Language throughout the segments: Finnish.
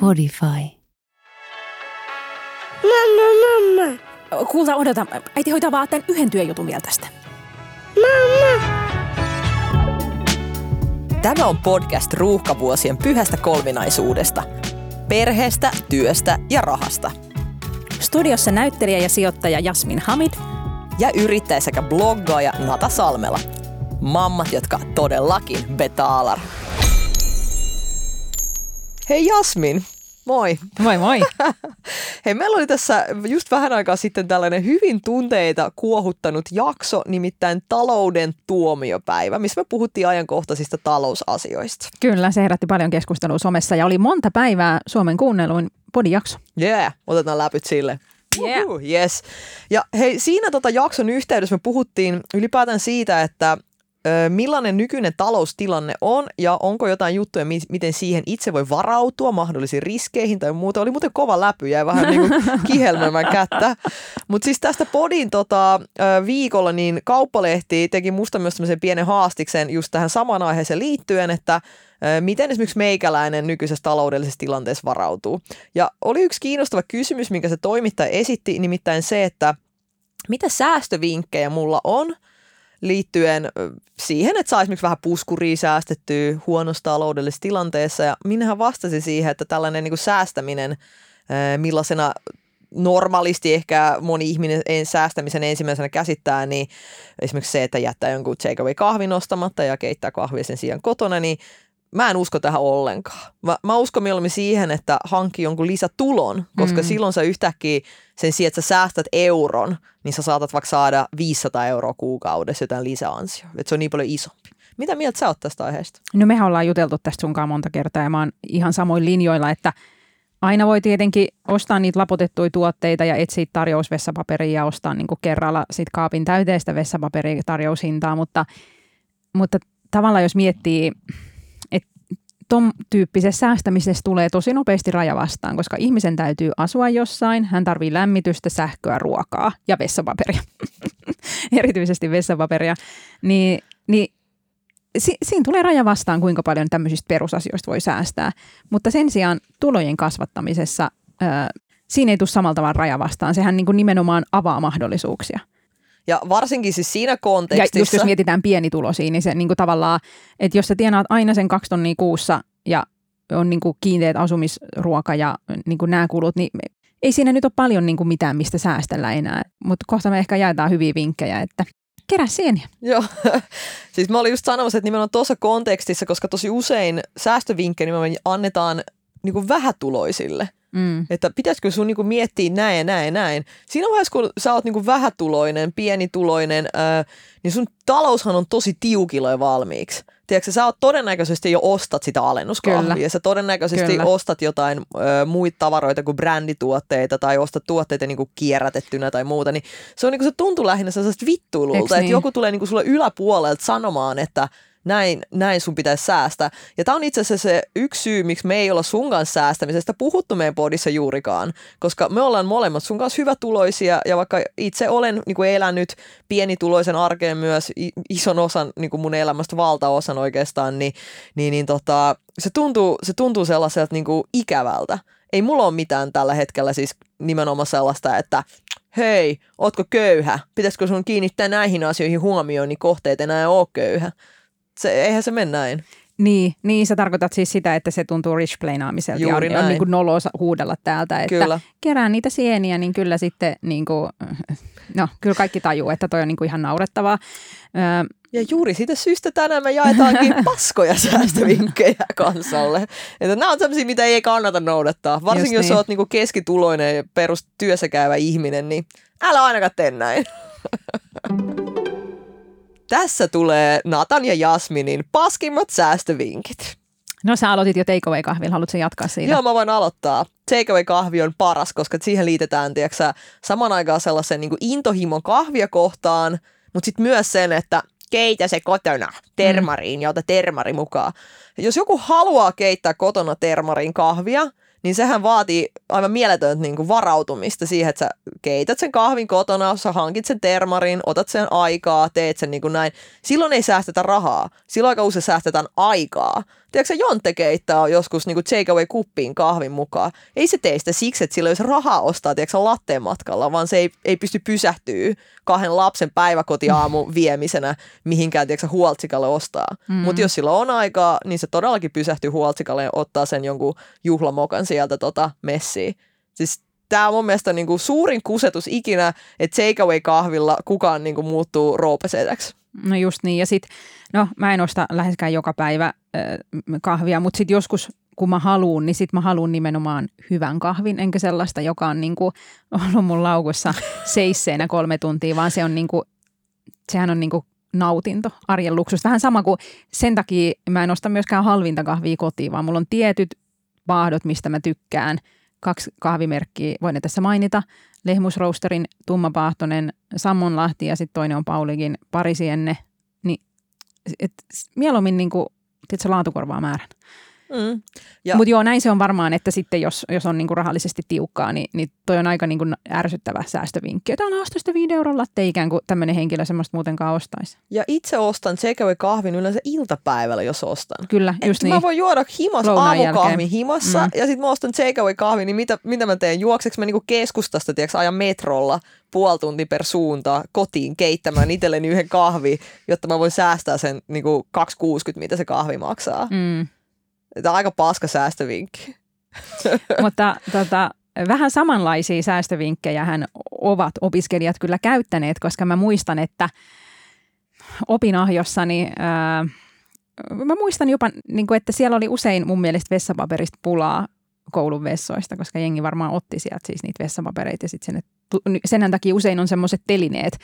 Podify. Mamma, mamma. Kuulta, odota. Äiti hoitaa vaan tämän yhden työjutun vielä tästä. Mamma. Tämä on podcast ruuhkavuosien pyhästä kolminaisuudesta. Perheestä, työstä ja rahasta. Studiossa näyttelijä ja sijoittaja Jasmin Hamid. Ja yrittäjä sekä bloggaaja Nata Salmela. Mammat, jotka todellakin betaalar. Hei Jasmin, moi. Moi moi. Hei, meillä oli tässä just vähän aikaa sitten tällainen hyvin tunteita kuohuttanut jakso, nimittäin talouden tuomiopäivä, missä me puhuttiin ajankohtaisista talousasioista. Kyllä, se herätti paljon keskustelua somessa ja oli monta päivää Suomen kuunnelluin podijakso. Yeah, otetaan läpyt sille. Yeah. Yes. Ja hei, siinä tota jakson yhteydessä me puhuttiin ylipäätään siitä, että millainen nykyinen taloustilanne on ja onko jotain juttuja, mi- miten siihen itse voi varautua mahdollisiin riskeihin tai muuta. Oli muuten kova läpy, jäi vähän niin kuin kihelmöimään kättä. Mutta siis tästä podin tota, viikolla niin Kauppalehti teki musta myös tämmöisen pienen haastiksen just tähän samaan aiheeseen liittyen, että miten esimerkiksi meikäläinen nykyisessä taloudellisessa tilanteessa varautuu. Ja oli yksi kiinnostava kysymys, minkä se toimittaja esitti, nimittäin se, että mitä säästövinkkejä mulla on liittyen siihen, että saa esimerkiksi vähän puskuria säästettyä huonossa taloudellisessa tilanteessa. Ja minähän vastasi siihen, että tällainen niin säästäminen, millaisena normaalisti ehkä moni ihminen en säästämisen ensimmäisenä käsittää, niin esimerkiksi se, että jättää jonkun takeaway kahvin ostamatta ja keittää kahvia sen sijaan kotona, niin mä en usko tähän ollenkaan. Mä, mä uskon mieluummin siihen, että hankki jonkun lisätulon, koska mm. silloin sä yhtäkkiä sen sijaan, että sä säästät euron, niin sä saatat vaikka saada 500 euroa kuukaudessa jotain lisäansio. Että se on niin paljon isompi. Mitä mieltä sä oot tästä aiheesta? No mehän ollaan juteltu tästä sunkaan monta kertaa ja mä oon ihan samoin linjoilla, että aina voi tietenkin ostaa niitä lapotettuja tuotteita ja etsiä tarjousvessapaperia ja ostaa niin kerralla sit kaapin täyteistä vessapaperia tarjoushintaa, mutta, mutta tavallaan jos miettii, ton tyyppisessä säästämisessä tulee tosi nopeasti raja vastaan, koska ihmisen täytyy asua jossain, hän tarvii lämmitystä, sähköä, ruokaa ja vessapaperia, erityisesti vessapaperia, niin, niin si- siinä tulee raja vastaan, kuinka paljon tämmöisistä perusasioista voi säästää. Mutta sen sijaan tulojen kasvattamisessa ö, siinä ei tule samalla tavalla raja vastaan. Sehän niin kuin nimenomaan avaa mahdollisuuksia. Ja varsinkin siis siinä Ja kontekstissa... just jos mietitään pienituloisia, niin se niin kuin tavallaan, että jos sä tienaat aina sen kaksi tonnia kuussa ja on niin kuin kiinteät asumisruoka ja niin kuin nämä kulut, niin ei siinä nyt ole paljon niin kuin mitään, mistä säästellä enää. Mutta kohta me ehkä jaetaan hyviä vinkkejä, että kerää sieniä. Joo, siis mä olin just sanomassa, että nimenomaan tuossa kontekstissa, koska tosi usein säästövinkkejä nimenomaan annetaan niin kuin vähätuloisille. Mm. Että pitäisikö sun niin kuin miettiä näin ja näin ja näin. Siinä vaiheessa, kun sä oot niin kuin vähätuloinen, pienituloinen, ää, niin sun taloushan on tosi tiukilla jo valmiiksi. Tiedätkö, sä oot todennäköisesti jo ostat sitä alennuskahvia. Kyllä. Sä todennäköisesti Kyllä. ostat jotain ö, muita tavaroita kuin brändituotteita tai ostat tuotteita niin kuin kierrätettynä tai muuta. Niin se, on, niin kuin, se tuntuu lähinnä sellaisesta vittuilulta, että niin? joku tulee niin kuin sulle yläpuolelta sanomaan, että näin, näin sun pitäisi säästää. Ja tämä on itse asiassa se yksi syy, miksi me ei olla sun kanssa säästämisestä puhuttu meidän podissa juurikaan, koska me ollaan molemmat sun kanssa hyvätuloisia ja vaikka itse olen niin kuin elänyt pienituloisen arkeen myös ison osan niin kuin mun elämästä, valtaosan oikeastaan, niin, niin, niin tota, se, tuntuu, se tuntuu sellaiselta niin kuin ikävältä. Ei mulla ole mitään tällä hetkellä siis nimenomaan sellaista, että hei, ootko köyhä? Pitäisikö sun kiinnittää näihin asioihin huomioon, niin kohteet enää ole köyhä. Se, eihän se mene näin. Niin, niin, sä tarkoitat siis sitä, että se tuntuu rich plainaamiselta ja on, on niin kuin nolo huudella täältä, että Kyllä. kerää niitä sieniä, niin kyllä sitten niin kuin, no kyllä kaikki tajuu, että toi on niin kuin ihan naurettavaa. Öö, Ja juuri siitä syystä tänään me jaetaankin paskoja säästövinkkejä kansalle. Että nämä on sellaisia, mitä ei kannata noudattaa. Varsinkin Just jos niin. olet niinku keskituloinen ja perus työssä käyvä ihminen, niin älä ainakaan tee näin. Tässä tulee Natan ja Jasminin paskimmat säästövinkit. no sä aloitit jo takeaway-kahvilla, haluatko jatkaa siitä? Joo, mä voin aloittaa. Takeaway-kahvi on paras, koska siihen liitetään tiiäksä, saman aikaan sellaisen niin intohimon kahvia kohtaan, mutta sitten myös sen, että keitä se kotona termariin ja ota termari mukaan. Jos joku haluaa keittää kotona termariin kahvia, niin sehän vaatii aivan mieletöntä niin kuin varautumista siihen, että sä keität sen kahvin kotona, sä hankit sen termarin, otat sen aikaa, teet sen niin kuin näin. Silloin ei säästetä rahaa, silloin aika usein säästetään aikaa. Tiedätkö, Jonte keittää joskus niin takeaway kuppiin kahvin mukaan. Ei se tee sitä siksi, että sillä olisi rahaa ostaa tiedätkö, latteen matkalla, vaan se ei, ei pysty pysähtyä kahden lapsen päiväkotiaamu viemisenä mihinkään tiedätkö, huoltsikalle ostaa. Mm. Mutta jos sillä on aikaa, niin se todellakin pysähtyy huoltsikalle ja ottaa sen jonkun juhlamokan sieltä tota messiin. Siis tämä on mun mielestä niinku suurin kusetus ikinä, että takeaway-kahvilla kukaan niinku muuttuu roopesetäksi. No just niin, ja sitten, no mä en osta läheskään joka päivä kahvia, mutta sitten joskus kun mä haluun, niin sitten mä haluun nimenomaan hyvän kahvin, enkä sellaista, joka on niinku ollut mun laukussa seisseenä kolme tuntia, vaan se on niinku, sehän on niinku nautinto, arjen luksus. Vähän sama kuin sen takia mä en osta myöskään halvinta kahvia kotiin, vaan mulla on tietyt paahdot, mistä mä tykkään. Kaksi kahvimerkkiä, voin ne tässä mainita. Lehmusroasterin tummapaahtonen, Sammonlahti ja sitten toinen on Paulikin parisienne. Et, mieluummin niin kuin, laatukorvaa määrän. Mm. Mutta joo, näin se on varmaan, että sitten jos, jos on niinku rahallisesti tiukkaa, niin, niin toi on aika niinku ärsyttävä säästövinkki. Että on osta sitä 5 eurolla, että ikään kuin tämmöinen henkilö semmoista muutenkaan ostaisi. Ja itse ostan takeaway kahvin yleensä iltapäivällä, jos ostan. Kyllä, just Et niin. Mä voin juoda himas aamukahvin himassa mm. ja sitten mä ostan takeaway kahvin, niin mitä, mitä mä teen? Juokseks mä niinku keskustasta, tiedätkö, ajan metrolla puoli tunti per suunta kotiin keittämään itselleni yhden kahvi, jotta mä voin säästää sen niinku 2,60, mitä se kahvi maksaa. Mm. Tämä on aika paska säästövinkki. Mutta tota, vähän samanlaisia säästövinkkejä hän ovat opiskelijat kyllä käyttäneet, koska mä muistan, että opinahjossani, ää, mä muistan jopa, niin kuin, että siellä oli usein mun mielestä vessapaperista pulaa koulun vessoista, koska jengi varmaan otti sieltä siis niitä vessapapereita ja sitten sen, sen takia usein on semmoiset telineet,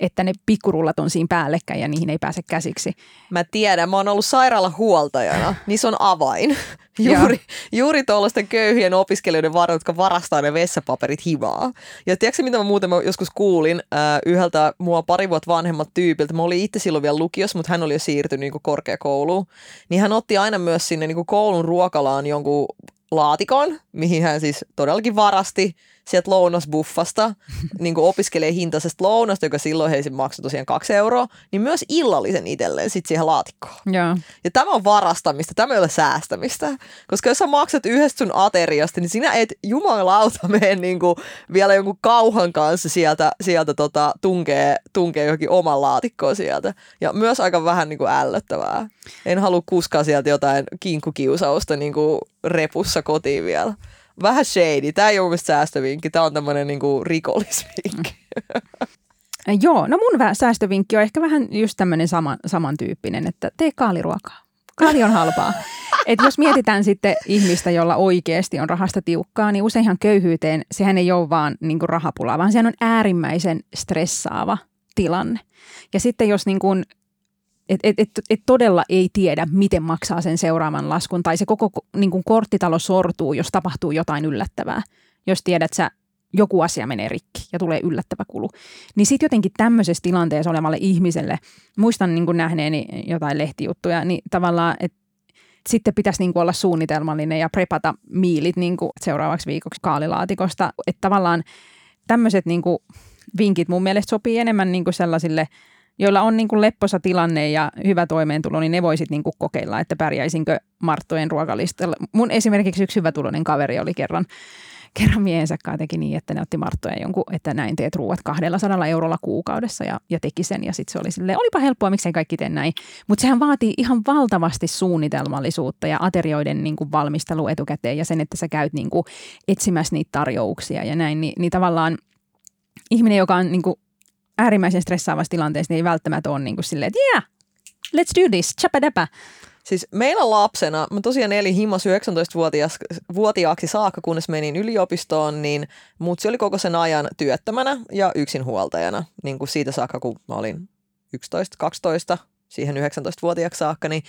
että ne pikkurullat on siinä päällekkäin ja niihin ei pääse käsiksi. Mä tiedän, mä oon ollut sairaalahuoltajana, niin se on avain. Juuri, juuri tuollaisten köyhien opiskelijoiden varoja, jotka varastaa ne vessapaperit himaa. Ja tiedätkö mitä mä muuten mä joskus kuulin äh, yhdeltä mua pari vuotta vanhemmat tyypiltä. Mä olin itse silloin vielä lukiossa, mutta hän oli jo siirtynyt niin korkeakouluun. Niin hän otti aina myös sinne niin koulun ruokalaan jonkun laatikon, mihin hän siis todellakin varasti sieltä lounasbuffasta, niin kuin opiskelee hintaisesta lounasta, joka silloin heille maksoi tosiaan kaksi euroa, niin myös illallisen itselleen sitten siihen laatikkoon. Ja. ja tämä on varastamista, tämä ei ole säästämistä. Koska jos sä maksat yhdestä sun ateriasta, niin sinä et jumalauta mene niin kuin vielä jonkun kauhan kanssa sieltä, sieltä tota, tunkee, tunkee johonkin oman laatikkoon sieltä. Ja myös aika vähän niin kuin ällöttävää. En halua kuskaa sieltä jotain kinkkukiusausta niin kuin repussa kotiin vielä vähän shady. Tämä ei ole säästövinkki, tämä on tämmöinen niinku rikollisvinkki. Joo, no mun säästövinkki on ehkä vähän just tämmöinen sama, samantyyppinen, että tee kaaliruokaa. Kaali on halpaa. Et jos mietitään sitten ihmistä, jolla oikeasti on rahasta tiukkaa, niin useinhan köyhyyteen, sehän ei ole vaan niin rahapulaa, vaan sehän on äärimmäisen stressaava tilanne. Ja sitten jos niin kuin et, et, et, et todella ei tiedä, miten maksaa sen seuraavan laskun, tai se koko niin kuin korttitalo sortuu, jos tapahtuu jotain yllättävää. Jos tiedät, että sä, joku asia menee rikki ja tulee yllättävä kulu. Niin sitten jotenkin tämmöisessä tilanteessa olevalle ihmiselle, muistan niin kuin nähneeni jotain lehtijuttuja, niin tavallaan, että sitten pitäisi niin kuin olla suunnitelmallinen ja prepata miilit niin kuin seuraavaksi viikoksi kaalilaatikosta. Että tavallaan tämmöiset niin kuin vinkit mun mielestä sopii enemmän niin kuin sellaisille – joilla on niin kuin lepposa tilanne ja hyvä toimeentulo, niin ne voisit niin kuin kokeilla, että pärjäisinkö Marttojen ruokalistalla. Mun esimerkiksi yksi hyvä tulonen kaveri oli kerran, kerran miehensä teki niin, että ne otti Marttoja jonkun, että näin teet ruuat 200 eurolla kuukaudessa ja, ja teki sen. Ja sitten se oli silleen, olipa helppoa, miksei kaikki tee näin. Mutta sehän vaatii ihan valtavasti suunnitelmallisuutta ja aterioiden niin kuin valmistelu etukäteen ja sen, että sä käyt niin kuin etsimässä niitä tarjouksia ja näin. Ni, niin tavallaan ihminen, joka on niin kuin äärimmäisen stressaavassa tilanteessa, niin ei välttämättä ole niin kuin silleen, että yeah, let's do this, chapadapa. Siis meillä lapsena, mä tosiaan elin himmas 19-vuotiaaksi saakka, kunnes menin yliopistoon, niin mutsi oli koko sen ajan työttömänä ja yksinhuoltajana, niin kuin siitä saakka, kun mä olin 11-12, siihen 19-vuotiaaksi saakka, niin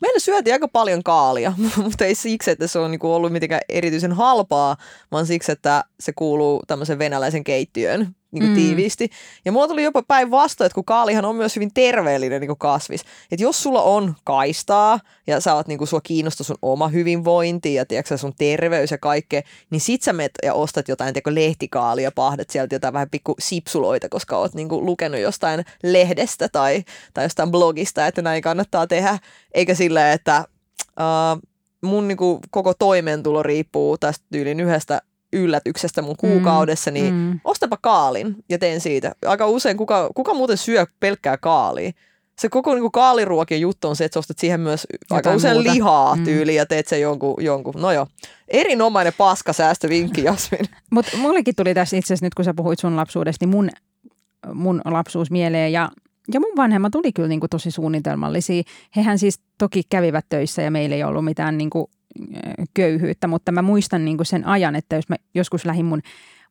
Meillä syötiin aika paljon kaalia, mutta ei siksi, että se on niinku ollut mitenkään erityisen halpaa, vaan siksi, että se kuuluu tämmöisen venäläisen keittiön niin kuin Mm. tiiviisti. Ja mulla tuli jopa päinvastoin, että kun kaalihan on myös hyvin terveellinen niin kuin kasvis. Että jos sulla on kaistaa ja sä oot, niin kuin, sua kiinnostaa sun oma hyvinvointi ja tiedätkö, sun terveys ja kaikkea, niin sit sä menet ja ostat jotain tiedätkö, lehtikaalia, pahdet sieltä jotain vähän pikku sipsuloita, koska oot niin kuin, lukenut jostain lehdestä tai, tai jostain blogista, että näin kannattaa tehdä. Eikä silleen, että uh, mun niin kuin, koko toimeentulo riippuu tästä tyylin yhdestä yllätyksestä mun kuukaudessa, niin Mm. ostapa kaalin ja teen siitä. Aika usein kuka, kuka muuten syö pelkkää kaalia? Se koko niinku kaaliruokien juttu on se, että sä ostat siihen myös aika Jotain usein muuta. lihaa Mm. tyyliin ja teet sen jonkun, jonkun. No joo, erinomainen paska säästövinkki Jasmin. Mutta mullekin tuli tässä itse asiassa nyt, kun sä puhuit sun lapsuudesta, niin mun, mun lapsuus mieleen ja, ja mun vanhemmat tuli kyllä niin kuin tosi suunnitelmallisia. Hehän siis toki kävivät töissä ja meillä ei ollut mitään niin kuin, köyhyyttä, mutta mä muistan niin kuin sen ajan, että jos mä joskus lähdin mun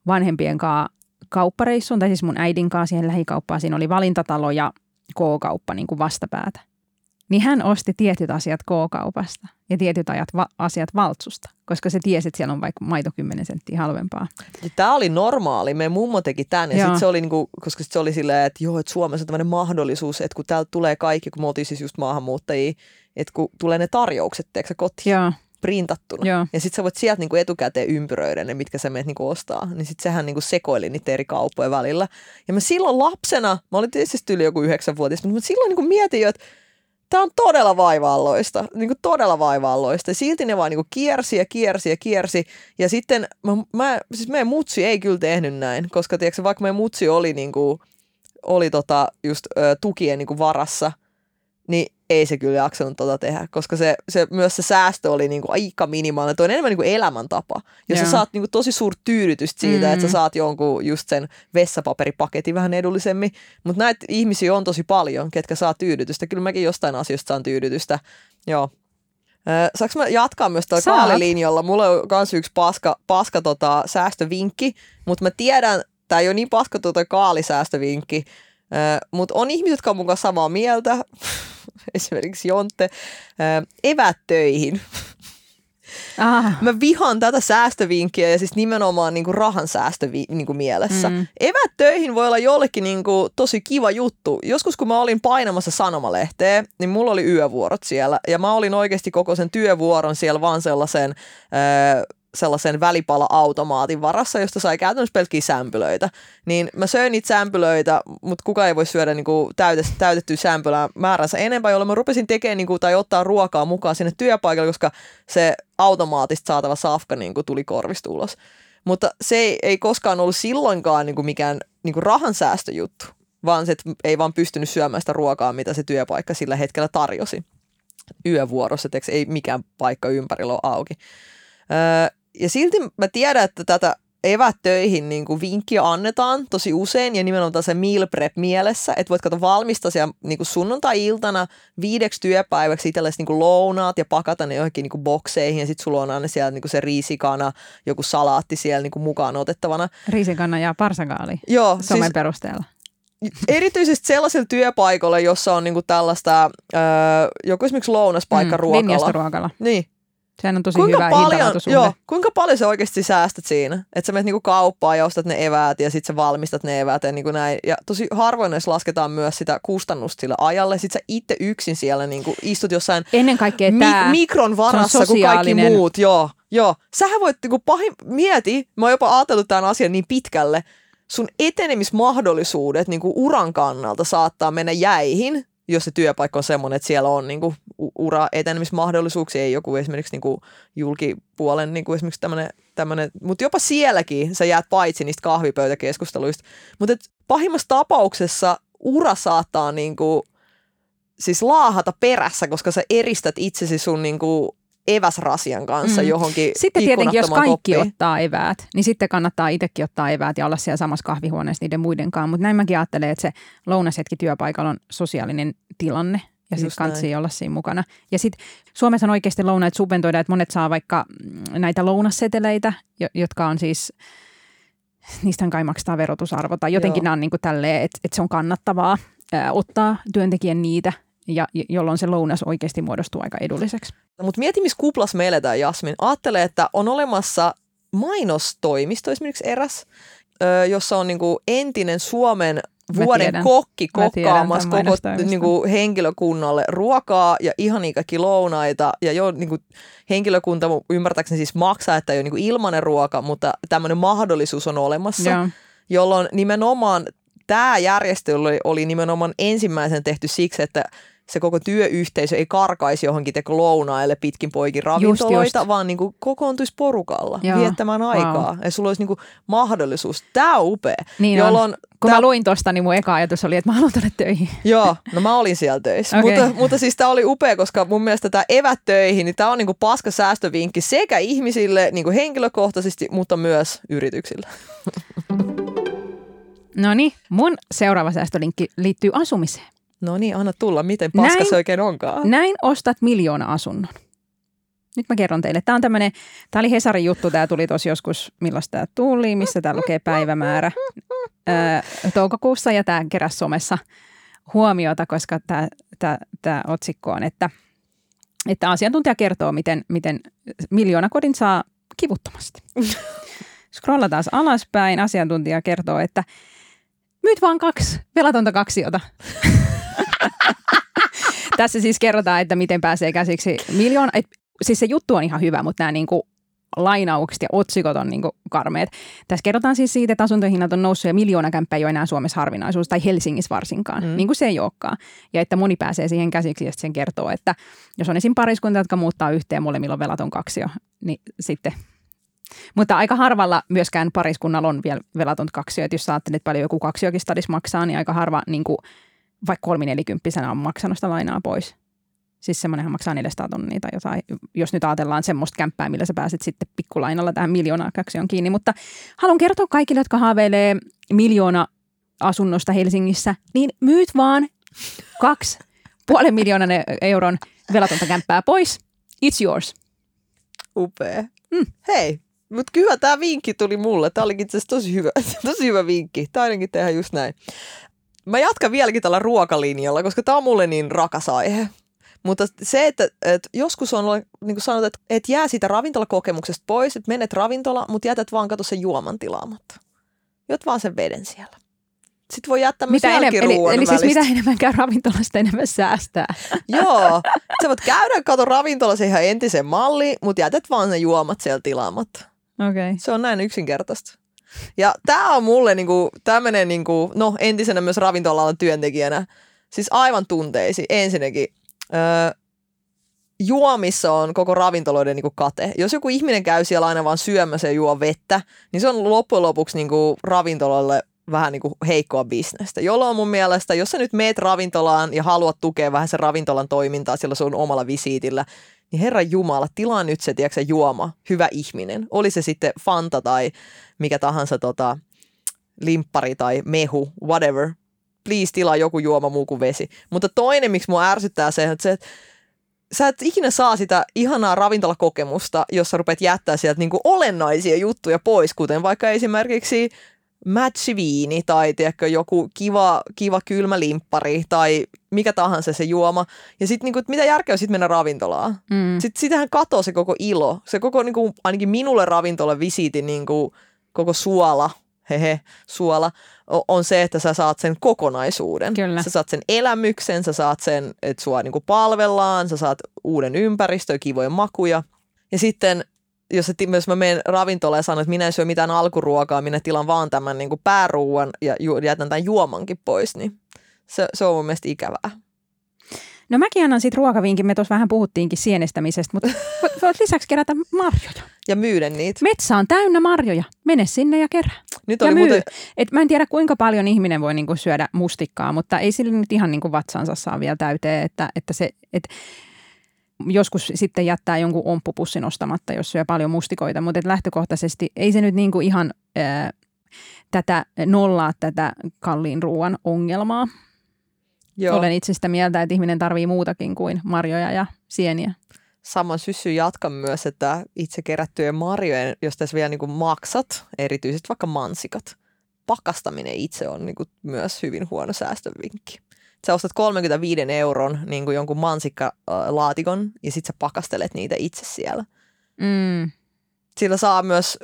vanhempien kanssa kauppareissuun, tai siis mun äidin kanssa siihen lähikauppaan, siinä oli valintatalo ja K-kauppa niin kuin vastapäätä. Niin hän osti tietyt asiat K-kaupasta ja tietyt ajat va- asiat Valtsusta, koska se tiesi, että siellä on vaikka maito 10 senttiä halvempaa. Tämä oli normaali, meidän mummo teki tämän ja sitten se oli niinku, koska sit se oli silleen, että joo, että Suomessa on tämmöinen mahdollisuus, että kun täältä tulee kaikki, kun me oltiin siis just maahanmuuttajia, että kun tulee ne tarjoukset, teekö kotiin Joo, printattuna. joo. Ja sitten sä voit sieltä niinku etukäteen ympyröidä ne, mitkä sä menet niinku ostaa. Niin sitten sehän niinku sekoili niitä eri kauppojen välillä. Ja mä silloin lapsena, mä olin tietysti yli joku yhdeksänvuotias, mutta mä silloin niinku mietin jo, että tämä on todella vaivaalloista. Niinku todella vaivaalloista. Ja silti ne vaan niinku kiersi ja kiersi ja kiersi. Ja sitten mä, mä, siis meidän mutsi ei kyllä tehnyt näin, koska tiedätkö, vaikka meidän mutsi oli, niinku, oli tota just ö, tukien niinku varassa, niin ei se kyllä jaksanut tota tehdä, koska se, se, myös se säästö oli niinku aika minimaalinen. Tuo on enemmän niinku elämäntapa. Ja sä saat niinku tosi suurta tyydytystä siitä, mm. että Mm. sä saat jonkun just sen vessapaperipaketin vähän edullisemmin. Mutta näitä ihmisiä on tosi paljon, ketkä saa tyydytystä. Kyllä mäkin jostain asioista saan tyydytystä. Joo. Saanko mä jatkaa myös Saat. kaalilinjalla? Mulla on myös yksi paska, paska tota, säästövinkki, mutta mä tiedän, tämä ei ole niin paska tuo toi kaalisäästövinkki, mutta on ihmiset, jotka on mun kanssa samaa mieltä, esimerkiksi Jonte, Ö, evät töihin. Ah, Mä vihaan tätä säästövinkkiä ja siis nimenomaan niinku rahan säästö niinku mielessä. Mm. Evät töihin voi olla jollekin niinku tosi kiva juttu. Joskus kun mä olin painamassa sanomalehteä, niin mulla oli yövuorot siellä. Ja mä olin oikeasti koko sen työvuoron siellä vaan sellaisen... Öö, sellaisen välipala-automaatin varassa, josta sai käytännössä pelkkiä sämpylöitä. Niin mä söin niitä sämpylöitä, mutta kuka ei voi syödä niinku täytet, täytettyä sämpylää määränsä enempää, jolloin mä rupesin tekemään niinku, tai ottaa ruokaa mukaan sinne työpaikalle, koska se automaatista saatava safka niinku, tuli korvista ulos. Mutta se ei, ei koskaan ollut silloinkaan niinku, mikään niinku, rahansäästöjuttu, vaan se, ei vaan pystynyt syömään sitä ruokaa, mitä se työpaikka sillä hetkellä tarjosi yövuorossa, teeksi, ei mikään paikka ympärillä ole auki. Öö, ja silti mä tiedän, että tätä evät töihin niin kuin vinkkiä annetaan tosi usein ja nimenomaan se meal prep mielessä, että voit katsoa valmistaa siellä niin kuin sunnuntai-iltana viideksi työpäiväksi itsellesi niin lounaat ja pakata ne johonkin niin kuin bokseihin ja sitten sulla on aina siellä niin kuin se riisikana, joku salaatti siellä niin kuin mukaan otettavana. riisikanna ja parsakaali Joo, somen siis perusteella. erityisesti sellaisella työpaikalla, jossa on niin kuin tällaista, öö, joku esimerkiksi lounaspaikka Mm, ruokalla. Niin, Sehän on tosi kuinka hyvä paljon, joo, kuinka paljon sä oikeasti säästät siinä? Että sä menet niinku kauppaan ja ostat ne eväät ja sitten sä valmistat ne eväät ja niinku näin. Ja tosi harvoin edes lasketaan myös sitä kustannusta sille ajalle. Sitten sä itse yksin siellä niinku istut jossain Ennen kaikkea mi- tämä. mikron varassa kuin kaikki muut. Joo, joo. Sähän voit niinku pahim... Mieti, mä oon jopa ajatellut tämän asian niin pitkälle. Sun etenemismahdollisuudet niinku uran kannalta saattaa mennä jäihin, jos se työpaikka on semmoinen, että siellä on niinku u- ura etenemismahdollisuuksia, ei joku esimerkiksi niinku julkipuolen niinku esimerkiksi tämmöinen, tämmöinen mutta jopa sielläkin sä jäät paitsi niistä kahvipöytäkeskusteluista. Mutta pahimmassa tapauksessa ura saattaa niinku, siis laahata perässä, koska sä eristät itsesi sun niinku eväsrasian kanssa Mm. johonkin Sitten tietenkin, jos kaikki koppiin. ottaa eväät, niin sitten kannattaa itsekin ottaa eväät ja olla siellä samassa kahvihuoneessa niiden muiden kanssa. Mutta näin mäkin ajattelen, että se lounashetki työpaikalla on sosiaalinen tilanne ja sitten kansi olla siinä mukana. Ja sitten Suomessa on oikeasti lounaita subventoida, että monet saa vaikka mm, näitä lounasseteleitä, jo- jotka on siis, niistä kai maksetaan verotusarvo tai jotenkin Joo. nämä on niin kuin tälleen, että, että se on kannattavaa ää, ottaa työntekijän niitä, ja, jolloin se lounas oikeasti muodostuu aika edulliseksi. Mutta mieti, missä kuplas me eletään, Jasmin. Ajattele, että on olemassa mainostoimisto, esimerkiksi eräs, jossa on niinku entinen Suomen vuoden tiedän. kokki kokkaamassa koko mainostoimiston. niinku, henkilökunnalle ruokaa ja ihania kaikki lounaita. Ja jo niinku, henkilökunta mu- ymmärtääkseni siis maksaa, että ei ole niinku ilmainen ruoka, mutta tämmöinen mahdollisuus on olemassa Joo. jolloin nimenomaan tämä järjestely oli, oli nimenomaan ensimmäisen tehty siksi, että se koko työyhteisö ei karkaisi johonkin teko lounaille pitkin poikin ravintoloita, just. vaan niin kuin kokoontuisi porukalla Joo. viettämään aikaa. Ja sulla olisi niin kuin mahdollisuus. Tämä on upea. Niin jolloin on. Kun tää- mä luin tosta, niin mun eka ajatus oli, että mä haluan tuonne töihin. Joo, no mä olin siellä töissä. Okei. Mutta, mutta siis tämä oli upea, koska mun mielestä tämä evät töihin, niin tämä on niinku paska säästövinkki sekä ihmisille niinku henkilökohtaisesti, mutta myös yrityksille. No niin, mun seuraava säästölinkki liittyy asumiseen. No niin, anna tulla. Miten paska Näin- se oikein onkaan? Näin ostat miljoona asunnon. Nyt mä kerron teille. Tämä on tämmöinen, tämä oli Hesarin juttu, tämä tuli tuossa joskus, milloin tämä tuli, missä tämä lukee päivämäärä. Öö, toukokuussa ja tämä keräsi somessa huomiota, koska tämä, tämä, tämä otsikko on, että, että asiantuntija kertoo, miten, miten miljoonakodin saa kivuttomasti. Scrollataan alaspäin, asiantuntija kertoo, että myyt vaan kaksi velatonta kaksiota. Tässä siis kerrotaan, että miten pääsee käsiksi miljoona. Et, siis se juttu on ihan hyvä, mutta nämä niinku lainaukset ja otsikot on niinku karmeet. Tässä kerrotaan siis siitä, että asuntohinnat on noussut ja miljoonakämppä ei ole enää Suomessa harvinaisuus, tai Helsingissä varsinkaan, Mm. niin kuin se ei olekaan. Ja että moni pääsee siihen käsiksi ja sen kertoo, että jos on esim. pariskunta, jotka muuttaa yhteen molemmilla on velaton kaksio, niin sitten mutta aika harvalla myöskään pariskunnalla on vielä velaton kaksio. Että jos sä ajattelet, että paljon joku kaksiokin stadis maksaa, niin aika harva niin kuin, vaikka kolminelikymppisenä on maksanut sitä lainaa pois. Siis semmoinenhan maksaa 400 tonnia tai jotain, jos nyt ajatellaan semmoista kämppää, millä sä pääset sitten pikkulainalla tähän miljoonaa kaksion kiinni. Mutta haluan kertoa kaikille, jotka haaveilee miljoona asunnosta Helsingissä, niin myyt vaan kaksi puolen miljoonan euron velatonta kämppää pois. It's yours. Upea. Mm. Hei, mutta kyllä tämä vinkki tuli mulle. Tämä olikin itse asiassa tosi hyvä, tosi hyvä vinkki. Taidankin tehdä just näin. Mä jatkan vieläkin tällä ruokalinjalla, koska tämä on mulle niin rakas aihe. Mutta se, että, että joskus on, niin kuin sanot, että, että jää siitä ravintolakokemuksesta pois, että menet ravintola, mutta jätät vaan kato sen juoman tilaamatta. Jot vaan sen veden siellä. Sitten voi jättää myös Mitä enem- eli, eli siis mitä enemmän käy ravintolasta, enemmän säästää. Joo, sä voit käydä kato ravintolassa ihan entisen malliin, mutta jätät vaan ne juomat siellä tilaamatta. Okei. Okay. Se on näin yksinkertaista. Ja tämä on mulle niinku, tämmöinen, niinku, no entisenä myös ravintola työntekijänä, siis aivan tunteisi. Ensinnäkin, öö, juomissa on koko ravintoloiden niinku kate. Jos joku ihminen käy siellä aina vaan syömässä ja juo vettä, niin se on loppujen lopuksi niinku ravintolalle vähän niinku heikkoa bisnestä. Jolloin mun mielestä, jos sä nyt meet ravintolaan ja haluat tukea vähän sen ravintolan toimintaa sillä sun omalla visiitillä, niin Herran Jumala, tilaa nyt se, tiedätkö, juoma, hyvä ihminen. Oli se sitten Fanta tai mikä tahansa tota, limppari tai mehu, whatever. Please tilaa joku juoma muu kuin vesi. Mutta toinen, miksi mua ärsyttää se, että se, että sä et ikinä saa sitä ihanaa ravintolakokemusta, jos sä rupeat jättää sieltä niinku olennaisia juttuja pois, kuten vaikka esimerkiksi matchiviini tai tiedätkö, joku kiva, kiva kylmä limppari tai mikä tahansa se juoma. Ja sitten niinku, mitä järkeä on sitten mennä ravintolaan? Mm. Sitten sitähän katoo se koko ilo. Se koko niinku, ainakin minulle ravintola visiitin niinku, koko suola, hehe, suola, on se, että sä saat sen kokonaisuuden. Kyllä. Sä saat sen elämyksen, sä saat sen, että sua niinku palvellaan, sä saat uuden ympäristön, kivoja makuja. Ja sitten jos, ti- jos mä menen ravintolaan ja sanon, että minä en syö mitään alkuruokaa, minä tilan vaan tämän niin kuin pääruuan ja ju- jätän tämän juomankin pois, niin se, se on mun mielestä ikävää. No mäkin annan siitä ruokavinkin, me tuossa vähän puhuttiinkin sienestämisestä, mutta voit- lisäksi kerätä marjoja. Ja myydä niitä. Metsä on täynnä marjoja. Mene sinne ja kerää. Nyt Ja oli myy. muuten, Et mä en tiedä kuinka paljon ihminen voi niinku syödä mustikkaa, mutta ei sillä nyt ihan niinku vatsansa saa vielä täyteen, että, että se, et joskus sitten jättää jonkun omppupussin ostamatta, jos syö paljon mustikoita, mutta lähtökohtaisesti ei se nyt niinku ihan ää, tätä nollaa tätä kalliin ruoan ongelmaa. joo, Olen itse sitä mieltä, että ihminen tarvii muutakin kuin marjoja ja sieniä. saman syssyn jatkan myös, että itse kerättyjen marjojen, jos tässä vielä niin kuin maksat, erityisesti vaikka mansikat, pakastaminen itse on niin kuin myös hyvin huono säästövinkki. Sä ostat 35 euron niin kuin jonkun mansikkalaatikon ja sitten sä pakastelet niitä itse siellä. Mm. Sillä saa myös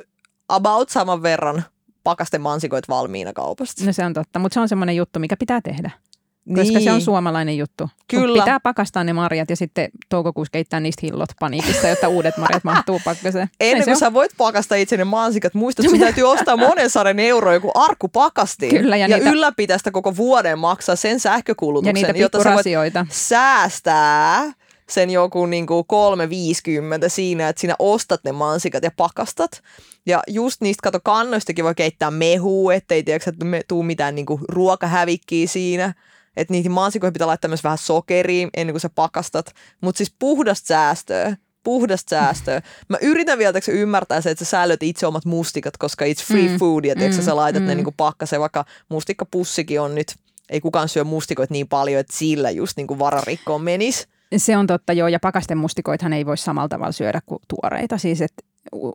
about saman verran pakastemansikoita valmiina kaupasta. No se on totta, mutta se on semmoinen juttu, mikä pitää tehdä. Koska niin. se on suomalainen juttu. Kyllä. Pitää pakastaa ne marjat ja sitten toukokuussa keittää niistä hillot paniikissa, jotta uudet marjat mahtuu pakkaseen. Ennen kuin sä voit pakastaa itse ne mansikat, muista, että sun täytyy ostaa monen sadan euroa joku arkku pakastiin. Kyllä, ja ja niitä- ylläpitää sitä koko vuoden maksaa sen sähkökulutuksen, Ja niitä jotta sä voit säästää sen joku niinku 350 siinä, että sinä ostat ne mansikat ja pakastat. Ja just niistä, kato, kannoistakin voi keittää mehua, ettei tiedätkö, että me tuu mitään niinku ruokahävikkiä siinä. Että niihin mansikoihin pitää laittaa myös vähän sokeria ennen kuin sä pakastat. Mutta siis puhdasta säästöä. Puhdasta säästöä. Mä yritän vielä tiedätkö, ymmärtää se, että sä säilöt itse omat mustikat, koska it's free Mm, food. Ja mm, sä laitat ne mm. niinku pakkaseen, vaikka mustikkapussikin on nyt, ei kukaan syö mustikoita niin paljon, että sillä just niinku vararikkoon menisi. Se on totta, joo, ja pakastemustikoithan ei voi samalla tavalla syödä kuin tuoreita. Siis, että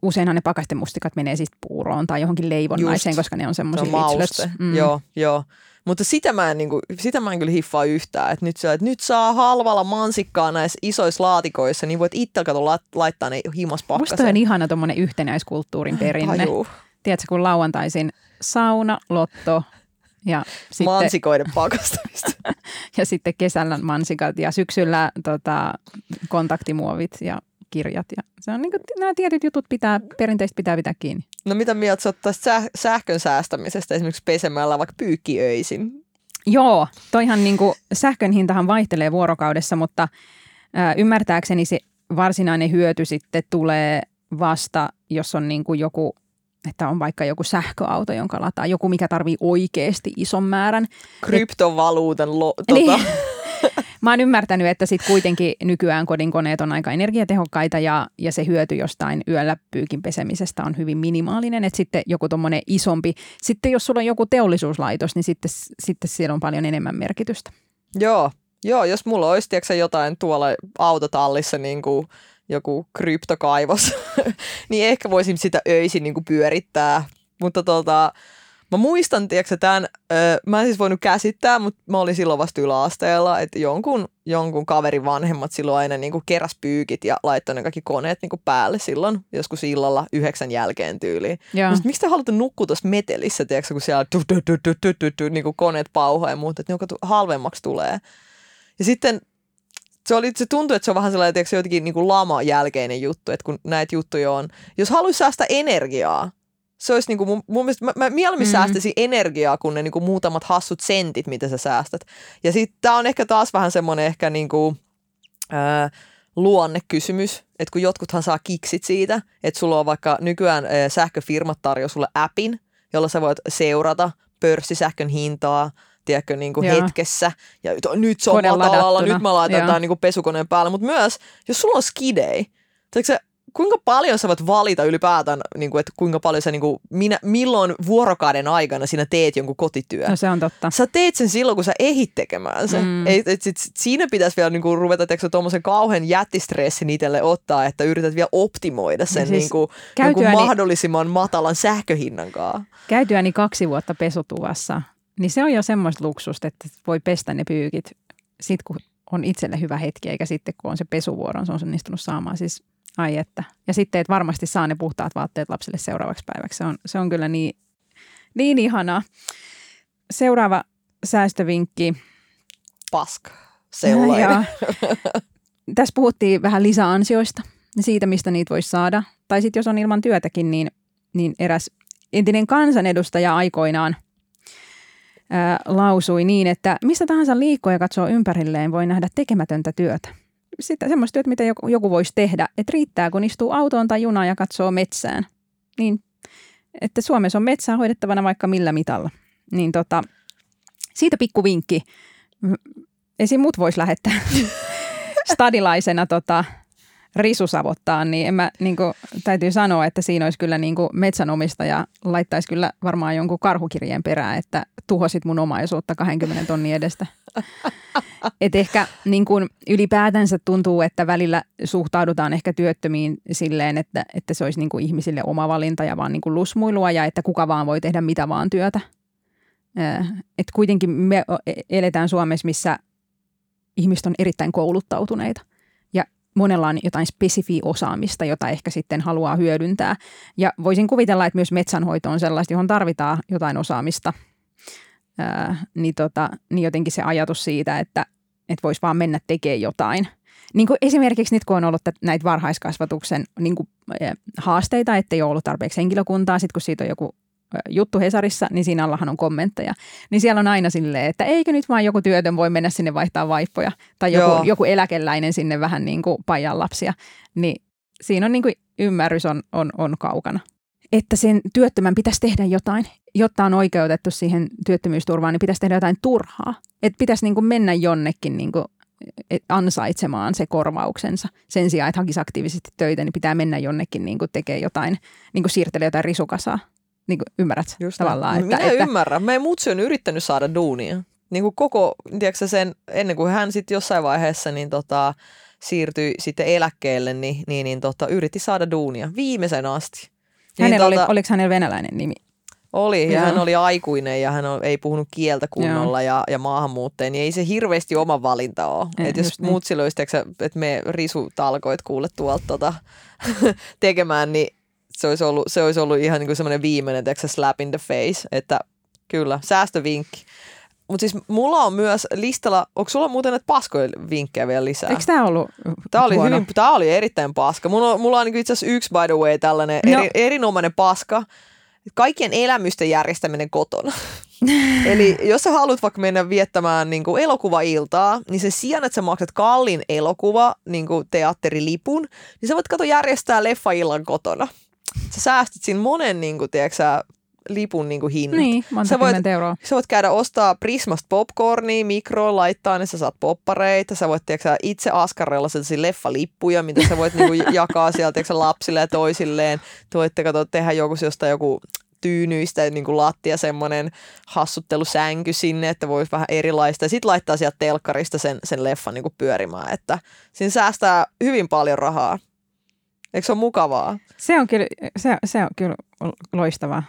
useinhan ne pakastemustikat menee siis puuroon tai johonkin leivonnaiseen, Just. koska ne on Se semmoisia on mauste. Mm. Joo, joo. Mutta sitä mä, en, niin kuin, sitä mä en kyllä hiffaa yhtään, että nyt, että nyt saa halvalla mansikkaa näissä isoissa laatikoissa, niin voit itse kato la- laittaa ne himas Musta on pakkaseen. ihana tuommoinen yhtenäiskulttuurin perinne. Tajuu. Tiedätkö, kun lauantaisin sauna, lotto ja sitten, Mansikoiden pakastamista. ja sitten kesällä mansikat ja syksyllä tota, kontaktimuovit ja kirjat. Ja se on niin kuin, nämä tietyt jutut pitää, perinteistä pitää pitää kiinni. No mitä mieltä sä tästä säh- sähkön säästämisestä esimerkiksi pesemällä vaikka pyykkiöisin? Joo, toihan niin kuin, sähkön hintahan vaihtelee vuorokaudessa, mutta ää, ymmärtääkseni se varsinainen hyöty sitten tulee vasta, jos on niin kuin joku, että on vaikka joku sähköauto, jonka lataa, joku mikä tarvii oikeasti ison määrän. Kryptovaluutan lo- tota, Niin. Mä oon ymmärtänyt, että sitten kuitenkin nykyään kodinkoneet on aika energiatehokkaita ja, ja se hyöty jostain yöllä pyykin pesemisestä on hyvin minimaalinen. Että sitten joku tuommoinen isompi, sitten jos sulla on joku teollisuuslaitos, niin sitten, sitten siellä on paljon enemmän merkitystä. Joo, joo, jos mulla olisi tiedätkö, jotain tuolla autotallissa niin kuin joku kryptokaivos, niin ehkä voisin sitä öisin niin kuin pyörittää. Mutta tota, mä muistan, tiedätkö, tämän, ö, mä en siis voinut käsittää, mutta mä olin silloin vasta yläasteella, että jonkun, jonkun kaverin vanhemmat silloin aina niin kuin keräs pyykit ja laittoi ne kaikki koneet niin kuin päälle silloin, joskus illalla yhdeksän jälkeen tyyliin. Mutta miksi te haluatte nukkua tuossa metelissä, tiedätkö, kun siellä tu, tu, tu, tu, tu, tu, tu, niin kuin koneet pauhaa ja muuta, että ne halvemmaksi tulee. Ja sitten se, oli, se tuntui, että se on vähän sellainen, tiedätkö, jotenkin niin kuin lama jälkeinen juttu, että kun näitä juttuja on. Jos haluaisi säästää energiaa, se olisi niin kuin mun, mun mielestä, mä, mä mieluummin Mm. säästäisin energiaa kuin ne niin kuin muutamat hassut sentit, mitä sä säästät. Ja sitten tämä on ehkä taas vähän semmoinen ehkä niin kuin, ää, luonnekysymys, että kun jotkuthan saa kiksit siitä, että sulla on vaikka nykyään ää, sähköfirmat tarjoaa sulle appin, jolla sä voit seurata pörssisähkön hintaa, tiedätkö, niin kuin Joo. hetkessä. Ja nyt se on Kone matalalla, ladattuna. nyt mä laitan Joo. tämän niin kuin pesukoneen päälle. Mutta myös, jos sulla on skidei, tiedätkö, kuinka paljon sä voit valita ylipäätään, niin kuin, että kuinka paljon sä, niin kuin, minä, milloin vuorokauden aikana sinä teet jonkun kotityön. no se on totta. Sä teet sen silloin, kun sä ehit tekemään sen. Mm. Ei, et sit, siinä pitäisi vielä niinku ruveta tuommoisen kauhean jättistressin itselle ottaa, että yrität vielä optimoida sen siis siis niinku, jonkun käytyäni- mahdollisimman matalan sähköhinnan kanssa. Käytyäni kaksi vuotta pesutuvassa, niin se on jo semmoista luksusta, että voi pestä ne pyykit sit kun on itselle hyvä hetki, eikä sitten kun on se pesuvuoro, se on onnistunut saamaan. Siis ai että. Ja sitten, että varmasti saa ne puhtaat vaatteet lapselle seuraavaksi päiväksi. Se on, se on kyllä niin, niin ihanaa. Seuraava säästövinkki. Sellainen. Ja, tässä puhuttiin vähän lisäansioista ja siitä, mistä niitä voisi saada. Tai sitten jos on ilman työtäkin, niin, niin eräs entinen kansanedustaja aikoinaan ää, lausui niin, että mistä tahansa liikkuu ja katsoo ympärilleen, voi nähdä tekemätöntä työtä. Sitä semmoista työtä, mitä joku, joku voisi tehdä, että riittää, kun istuu autoon tai junaan ja katsoo metsään. Niin, että Suomessa on metsää hoidettavana vaikka millä mitalla. Niin tota, siitä pikku vinkki. Esim. mut voisi lähettää stadilaisena tota, risusavottaa, niin, en mä, niin kuin, täytyy sanoa, että siinä olisi kyllä niin kuin metsänomistaja laittaisi kyllä varmaan jonkun karhukirjeen perään, että tuhosit mun omaisuutta 20 tonnin edestä. Et ehkä niin kuin ylipäätänsä tuntuu, että välillä suhtaudutaan ehkä työttömiin silleen, että, että se olisi niin kuin ihmisille oma valinta ja vaan niin kuin lusmuilua ja että kuka vaan voi tehdä mitä vaan työtä. Et kuitenkin me eletään Suomessa, missä ihmiset on erittäin kouluttautuneita. Monella on jotain spesifiä osaamista, jota ehkä sitten haluaa hyödyntää. Ja voisin kuvitella, että myös metsänhoito on sellaista, johon tarvitaan jotain osaamista. Ää, niin, tota, niin jotenkin se ajatus siitä, että, että voisi vaan mennä tekemään jotain. Niin kuin esimerkiksi nyt, kun on ollut näitä varhaiskasvatuksen niin kuin, haasteita, ettei ole ollut tarpeeksi henkilökuntaa, sitten kun siitä on joku juttu Hesarissa, niin siinä allahan on kommentteja. Niin siellä on aina silleen, että eikö nyt vaan joku työtön voi mennä sinne vaihtaa vaippoja. Tai joku, joku eläkeläinen sinne vähän niin kuin pajan lapsia. Niin siinä on niin kuin ymmärrys on, on, on kaukana. Että sen työttömän pitäisi tehdä jotain, jotta on oikeutettu siihen työttömyysturvaan, niin pitäisi tehdä jotain turhaa. Että pitäisi niin kuin mennä jonnekin niin kuin ansaitsemaan se korvauksensa. Sen sijaan, että hakisi aktiivisesti töitä, niin pitää mennä jonnekin niin kuin tekee jotain, niin kuin siirtelee jotain risukasaa. Niin kuin ymmärrät Just tavallaan. Että, Minä että, ymmärrän. Meidän mutsi on yrittänyt saada duunia. Niin kuin koko, tiedätkö sen, ennen kuin hän sitten jossain vaiheessa niin tota, siirtyi sitten eläkkeelle, niin, niin, niin tota, yritti saada duunia viimeisen asti. Hänellä niin, oli, tota, oliko hänellä venäläinen nimi? Oli, ja Joo. hän oli aikuinen ja hän ei puhunut kieltä kunnolla ja, ja maahanmuuttaja, niin ei se hirveästi oma valinta ole. Että jos niin. muut silloin, että me risutalkoit kuule tuolta tota, tekemään, niin se olisi ollut, se olisi ollut ihan niin semmoinen viimeinen teksä slap in the face, että kyllä, säästövinkki. Mutta siis mulla on myös listalla, onko sulla muuten näitä paskoja vinkkejä vielä lisää? Eikö tämä ollut Tämä oli, hyvin, tämä oli erittäin paska. Mulla on, mulla on niin itse asiassa yksi, by the way, tällainen no. eri, erinomainen paska. Kaikkien elämysten järjestäminen kotona. Eli jos sä haluat vaikka mennä viettämään niin kuin elokuvailtaa, niin se sijaan, että sä maksat kallin elokuva, niin kuin teatterilipun, niin sä voit kato järjestää leffaillan kotona sä säästit siinä monen niin kuin, tiedätkö, lipun niin kuin hinnat. Niin, monta sä voit, euroa. Sä voit käydä ostaa Prismasta popcornia, mikroon laittaa, niin sä saat poppareita. Sä voit tiedätkö, itse askarella sellaisia leffalippuja, mitä sä voit niin kuin, jakaa sieltä tiedätkö, lapsille ja toisilleen. Te voitte kato, tehdä joku jostain joku tyynyistä niin kuin lattia semmoinen hassuttelusänky sinne, että voisi vähän erilaista. Ja sitten laittaa sieltä telkkarista sen, sen leffan niin kuin pyörimään, että siinä säästää hyvin paljon rahaa. Eikö se ole mukavaa? Se on kyllä, se, se on kyllä loistavaa.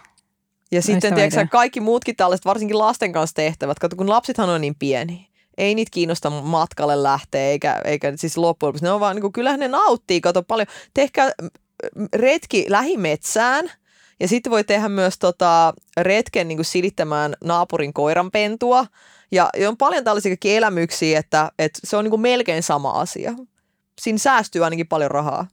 Ja Loistava sitten tiedätkö, kaikki muutkin tällaiset, varsinkin lasten kanssa tehtävät, kato kun lapsethan on niin pieni. Ei niitä kiinnosta matkalle lähteä, eikä, eikä siis loppujen lopuksi. Ne on vaan, niin kuin, kyllähän ne nauttii, kato paljon. Tehkää retki lähimetsään, ja sitten voi tehdä myös tota, retken niin silittämään naapurin koiranpentua. Ja, ja on paljon tällaisia elämyksiä, että, että se on niin kuin melkein sama asia. Siinä säästyy ainakin paljon rahaa.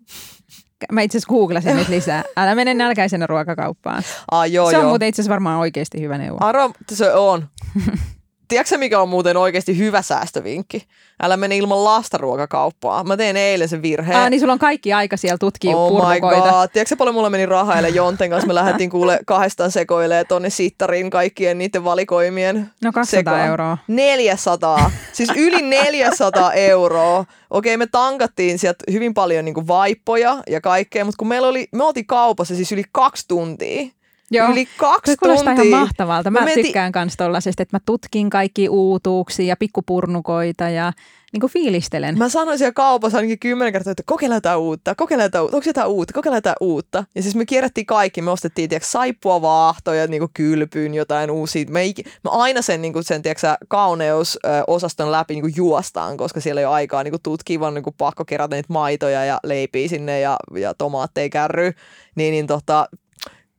Mä itse asiassa googlasin nyt lisää. Älä mene nälkäisenä ruokakauppaan. Ah, joo, se on joo. muuten itse asiassa varmaan oikeasti hyvä neuvo. Aro, se on. Tiedätkö mikä on muuten oikeasti hyvä säästövinkki? Älä mene ilman lasta ruokakauppaan. Mä tein eilen sen virheen. Ah, niin sulla on kaikki aika siellä tutkia oh purmukoita. my god. Tiedätkö paljon mulla meni rahaa eilen Jonten kanssa? Me lähdettiin kuule kahdestaan sekoilemaan tonne sittarin kaikkien niiden valikoimien No 200 sekaan. euroa. 400. Siis yli 400 euroa. Okei, me tankattiin sieltä hyvin paljon niin vaippoja ja kaikkea, mutta kun meillä oli, me oltiin kaupassa siis yli kaksi tuntia. Joo. Yli kaksi tuntia. Kuulostaa ihan mahtavalta. Mä, mä menti... tykkään myös tollasesta, että mä tutkin kaikki uutuuksia ja pikkupurnukoita ja niin kuin fiilistelen. Mä sanoin siellä kaupassa ainakin kymmenen kertaa, että kokeillaan jotain uutta, kokeillaan jotain uutta, onko jotain uutta, kokeillaan jotain uutta. Ja siis me kierrättiin kaikki, me ostettiin tiedätkö, saippua vaahtoja, niin kuin kylpyyn jotain uusia. Me, ik... me aina sen, niin kuin sen tiedätkö, kauneusosaston läpi niin kuin juostaan, koska siellä ei ole aikaa niin kuin tutkia, vaan niin kuin pakko kerätä niitä maitoja ja leipiä sinne ja, ja tomaatteja kärry. Niin, niin tota,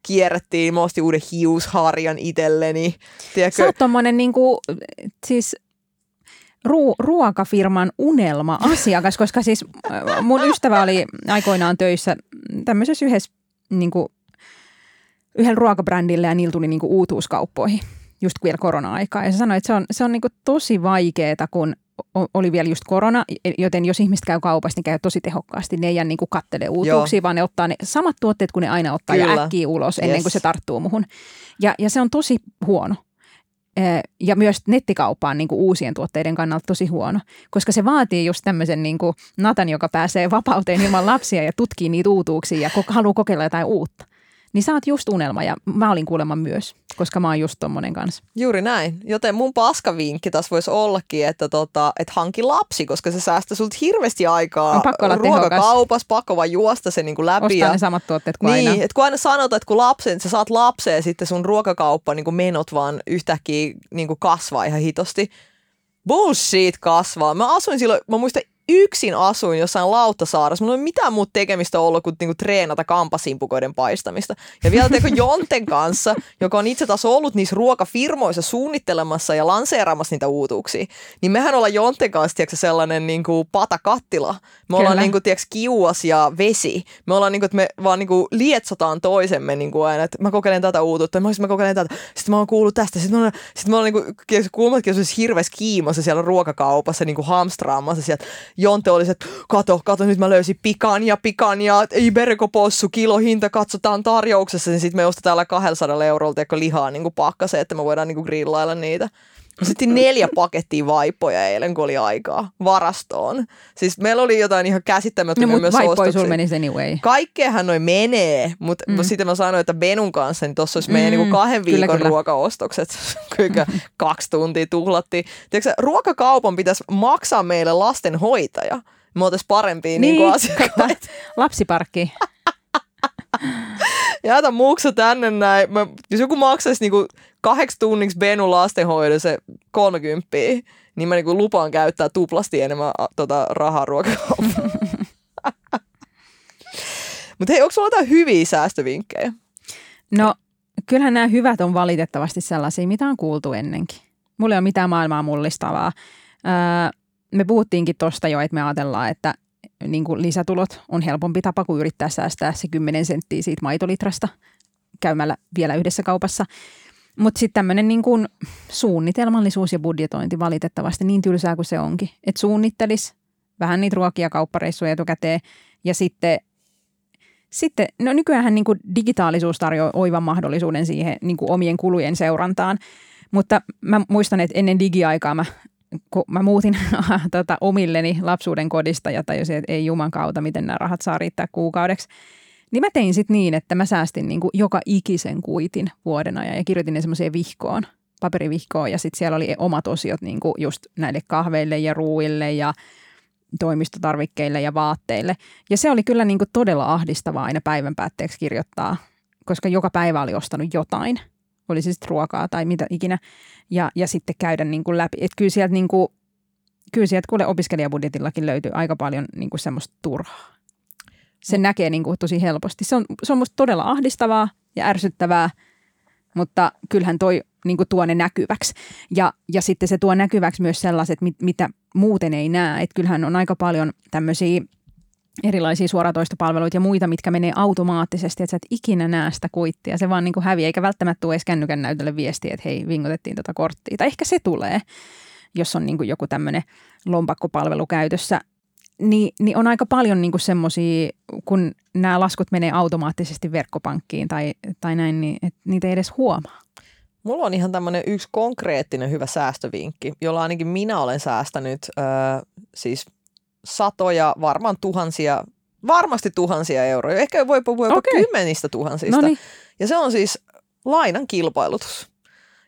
kierrettiin, mä ostin uuden hiusharjan itselleni. Tiedätkö? Sä oot tommonen niinku, siis ru- ruokafirman unelma-asiakas, koska siis mun ystävä oli aikoinaan töissä tämmöisessä yhdessä niinku, yhdellä ruokabrändillä ja niillä tuli niinku uutuuskauppoihin just vielä korona-aikaa. Ja se sanoi, että se on, se on niinku tosi vaikeaa, kun oli vielä just korona, joten jos ihmiset käy kaupassa, niin käy tosi tehokkaasti. Ne ei jää niin kuin kattele uutuuksia, Joo. vaan ne ottaa ne samat tuotteet, kun ne aina ottaa Kyllä. ja äkkiä ulos ennen yes. kuin se tarttuu muhun. Ja, ja se on tosi huono. Ja myös nettikauppa on niin kuin uusien tuotteiden kannalta tosi huono, koska se vaatii just tämmöisen niin kuin Natan, joka pääsee vapauteen ilman lapsia ja tutkii niitä uutuuksia ja haluaa kokeilla jotain uutta. Niin sä oot just unelma ja mä olin kuulemma myös, koska mä oon just tommonen kanssa. Juuri näin. Joten mun paskavinkki tässä voisi ollakin, että, tota, että hanki lapsi, koska se säästää sulta hirveästi aikaa. On pakko olla Ruokakaupassa, pakko vaan juosta se niinku läpi. Ostaa ja... ne samat tuotteet kuin niin, aina. Että kun aina sanotaan, että kun lapsen, sä saat lapsen ja sitten sun ruokakauppa niin menot vaan yhtäkkiä niin kasvaa ihan hitosti. Bullshit kasvaa. Mä asuin silloin, mä muistan yksin asuin jossain Lauttasaarassa. Mulla ei ole mitään muuta tekemistä ollut kuin niinku treenata kampasimpukoiden paistamista. Ja vielä teko Jonten kanssa, joka on itse taas ollut niissä ruokafirmoissa suunnittelemassa ja lanseeraamassa niitä uutuuksia. Niin mehän ollaan Jonten kanssa tiedätkö, sellainen niinku patakattila. Me ollaan Kyllä. niinku, tiedätkö, kiuas ja vesi. Me ollaan niinku, että me vaan niinku lietsotaan toisemme niinku aina, että mä kokeilen tätä uutuutta, mä, mä kokeilen tätä. Sitten mä oon kuullut tästä. Sitten mä oon, sit mä oon niinku, kummatkin on hirveässä kiimassa siellä ruokakaupassa niinku hamstraamassa sieltä. Jonte oli se, että kato, kato, nyt mä löysin pikania, pikania, Iberikopossu, kilohinta, katsotaan tarjouksessa. Niin sitten me ostetaan täällä 200 eurolla lihaa niinku pakkaseen, että me voidaan niinku grillailla niitä. Sitten neljä pakettia vaipoja eilen, kun oli aikaa varastoon. Siis meillä oli jotain ihan No, käsittämättömiä mutta myös vaippoi sulla menisi anyway. Kaikkeenhan noin menee, mutta Mm. mm. sitten mä sanoin, että Benun kanssa, niin tuossa olisi meidän Mm, niinku kahden kyllä, viikon kyllä. ruokaostokset. Kuinka kaksi tuntia tuhlattiin. Tiedätkö, ruokakaupan pitäisi maksaa meille lastenhoitaja. Me oltaisiin parempia niin. niinku asiakkaita. Lapsiparkki. Jätä muksa tänne näin. Mä, jos joku maksaisi niinku kahdeksi tunniksi Benun lastenhoidon se 30, niin mä niinku lupaan käyttää tuplasti enemmän tota, rahaa ruokakauppaan. Mutta hei, onko sulla jotain hyviä säästövinkkejä? No, kyllähän nämä hyvät on valitettavasti sellaisia, mitä on kuultu ennenkin. Mulla ei ole mitään maailmaa mullistavaa. Öö, me puhuttiinkin tuosta jo, että me ajatellaan, että niin kuin lisätulot on helpompi tapa kuin yrittää säästää se 10 senttiä siitä maitolitrasta käymällä vielä yhdessä kaupassa. Mutta sitten tämmöinen niin kuin suunnitelmallisuus ja budjetointi valitettavasti niin tylsää kuin se onkin. Että suunnittelis vähän niitä ruokia kauppareissuja etukäteen ja sitten sitten, no nykyään niin digitaalisuus tarjoaa oivan mahdollisuuden siihen niin omien kulujen seurantaan, mutta mä muistan, että ennen digiaikaa mä, kun mä muutin tota, omilleni lapsuuden kodista ja tajusin, että ei juman kautta, miten nämä rahat saa riittää kuukaudeksi, niin mä tein sitten niin, että mä säästin niin kuin joka ikisen kuitin vuoden ajan ja kirjoitin ne semmoiseen vihkoon, paperivihkoon ja sitten siellä oli omat osiot niin kuin just näille kahveille ja ruuille ja toimistotarvikkeille ja vaatteille. Ja se oli kyllä niin kuin todella ahdistavaa aina päivän päätteeksi kirjoittaa, koska joka päivä oli ostanut jotain. Oli sitten ruokaa tai mitä ikinä. Ja, ja sitten käydä niin kuin läpi. Että kyllä sieltä, niin kuin, kyllä sieltä kuule opiskelijabudjetillakin löytyy aika paljon niin kuin semmoista turhaa. Se Mm. näkee niin kuin tosi helposti. Se on, se on musta todella ahdistavaa ja ärsyttävää, mutta kyllähän toi niin kuin tuo ne näkyväksi. Ja, ja sitten se tuo näkyväksi myös sellaiset, mit, mitä muuten ei näe. Että kyllähän on aika paljon tämmöisiä erilaisia suoratoistopalveluita ja muita, mitkä menee automaattisesti, että sä et ikinä näe sitä kuittia. Se vaan niin kuin häviää, eikä välttämättä tule edes kännykän näytölle viestiä, että hei, vingotettiin tota korttia. Tai ehkä se tulee, jos on niin kuin joku tämmöinen lompakkopalvelu käytössä. Niin, niin on aika paljon niin semmoisia, kun nämä laskut menee automaattisesti verkkopankkiin tai, tai näin, niin et niitä ei edes huomaa. Mulla on ihan tämmöinen yksi konkreettinen hyvä säästövinkki, jolla ainakin minä olen säästänyt öö, siis satoja, varmaan tuhansia, varmasti tuhansia euroja. Ehkä voi puhua jopa Okei. kymmenistä tuhansista. No niin, Ja se on siis lainan kilpailutus.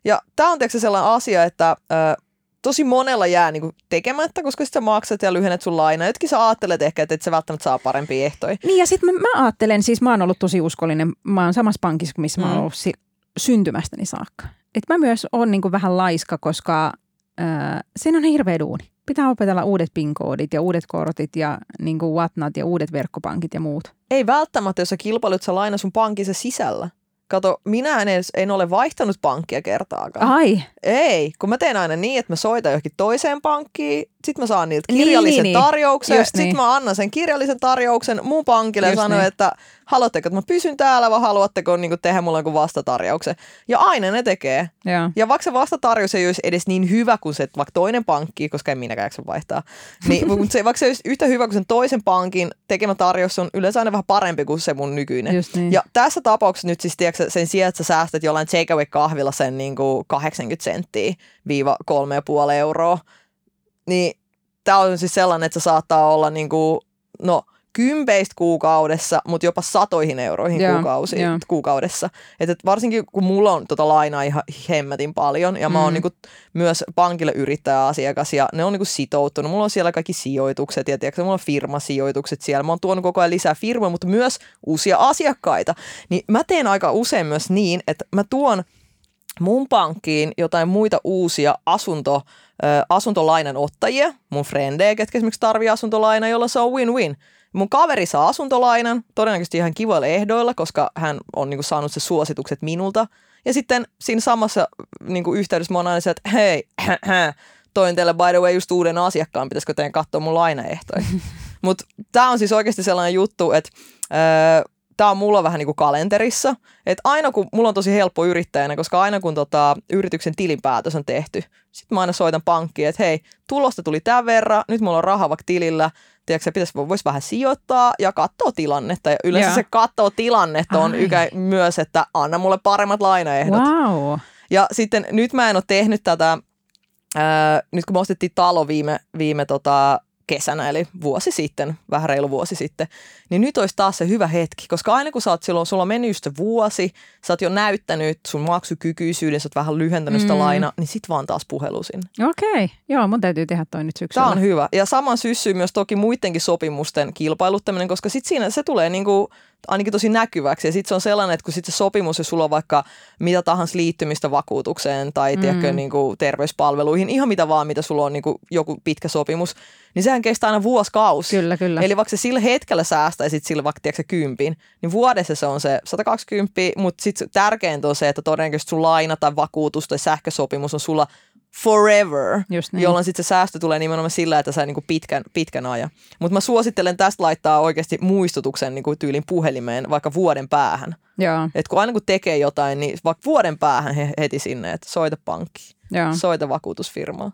Ja tämä on tietysti sellainen asia, että ö, tosi monella jää niinku tekemättä, koska sitten maksat ja lyhennät sun lainaa. Jotkin sä ajattelet ehkä, että et sä välttämättä saa parempia ehtoja. Niin ja sitten mä, mä ajattelen, siis mä oon ollut tosi uskollinen, mä oon samassa pankissa, missä mä oon Mm. ollut si- syntymästäni saakka. Et mä myös oon niinku vähän laiska, koska ää, siinä on hirveä duuni. Pitää opetella uudet PIN-koodit ja uudet kortit ja niinku whatnot ja uudet verkkopankit ja muut. Ei välttämättä, jos sä kilpailut sä laina sun pankissa sisällä. Kato, minä en, edes, en ole vaihtanut pankkia kertaakaan. Ai, Ei, kun mä teen aina niin, että mä soitan johonkin toiseen pankkiin, sit mä saan niiltä Niin, kirjallisen niin, tarjouksen, Just sit niin. mä annan sen kirjallisen tarjouksen mun pankille Just ja sanon, niin. että haluatteko, että mä pysyn täällä vai haluatteko niin tehdä mulle jonkun vastatarjouksen. Ja aina ne tekee. joo. Ja vaikka se vastatarjous ei olisi edes niin hyvä kuin se vaikka toinen pankki, koska en minäkään jaksa vaihtaa, niin mutta se, vaikka se olisi yhtä hyvä kuin sen toisen pankin tekemä tarjous on yleensä aina vähän parempi kuin se mun nykyinen. Just niin. Ja tässä tapauksessa nyt siis tiedätkö, sen sijaan, että sä säästät jollain takeaway-kahvilla sen niin kuin 80 senttiä viiva 3,5 euroa, niin tämä on siis sellainen, että se saattaa olla niin kuin, no, kympeistä kuukaudessa, mutta jopa satoihin euroihin Joo, kuukausi, joo. kuukaudessa. Et, et varsinkin kun mulla on tota lainaa ihan hemmetin paljon ja mä oon Mm. niinku myös pankille yrittäjäasiakas ja ne on niinku sitoutunut. Mulla on siellä kaikki sijoitukset ja tiedätkö, mulla on firmasijoitukset siellä. Mä oon tuonut koko ajan lisää firmoja, mutta myös uusia asiakkaita. Niin mä teen aika usein myös niin, että mä tuon mun pankkiin jotain muita uusia asunto, asuntolainan ottajia, mun frendejä, ketkä esimerkiksi tarvii asuntolaina, jolla se on win-win. Mun kaveri saa asuntolainan, todennäköisesti ihan kivoilla ehdoilla, koska hän on niin kuin, saanut se suositukset minulta. Ja sitten siinä samassa niin kuin, yhteydessä mä oon aina se, että hei, toin teille by the way just uuden asiakkaan, pitäisikö teidän katsoa mun lainaehtoja. Mutta tämä on siis oikeasti sellainen juttu, että öö, tämä on mulla vähän niin kuin kalenterissa. Että aina kun, mulla on tosi helppo yrittäjänä, koska aina kun tota, yrityksen tilinpäätös on tehty, sitten mä aina soitan pankkiin, että hei, tulosta tuli tämän verran, nyt mulla on raha vaikka tilillä, tiedätkö, pitäisi, voisi vähän sijoittaa ja katsoa tilannetta. Ja yleensä Joo. se katsoo tilannetta on ykä, myös, että anna mulle paremmat lainaehdot. Wow. Ja sitten nyt mä en ole tehnyt tätä, ää, nyt kun me ostettiin talo viime, viime tota, kesänä, eli vuosi sitten, vähän reilu vuosi sitten, niin nyt olisi taas se hyvä hetki, koska aina kun sä oot silloin, sulla on mennyt just se vuosi, sä oot jo näyttänyt sun maksukykyisyyden, sä oot vähän lyhentänyt sitä Mm. lainaa, niin sit vaan taas puhelu sinne. Okei, joo, mun täytyy tehdä toi nyt syksyllä. Tämä on hyvä. Ja saman syssyy myös toki muidenkin sopimusten kilpailuttaminen, koska sitten siinä se tulee niinku, ainakin tosi näkyväksi. Ja sitten se on sellainen, että kun sitten se sopimus, jos sulla on vaikka mitä tahansa liittymistä vakuutukseen tai mm. tiedätkö, niinku terveyspalveluihin, ihan mitä vaan, mitä sulla on niinku joku pitkä sopimus, niin sehän kestää aina vuosikausi. Kyllä, kyllä. Eli vaikka sillä hetkellä säästäisit sillä vaikka tiedätkö, kympin, niin vuodessa se on se 120, mutta sitten tärkeintä on se, että todennäköisesti sun laina tai vakuutus tai sähkösopimus on sulla forever, Just niin. jolloin sitten se säästö tulee nimenomaan sillä, että sä niinku pitkän, pitkän ajan. Mutta mä suosittelen tästä laittaa oikeasti muistutuksen niinku tyylin puhelimeen vaikka vuoden päähän. Joo, Et kun aina kun tekee jotain, niin vaikka vuoden päähän he, heti sinne, että soita pankkiin, joo. soita vakuutusfirmaa.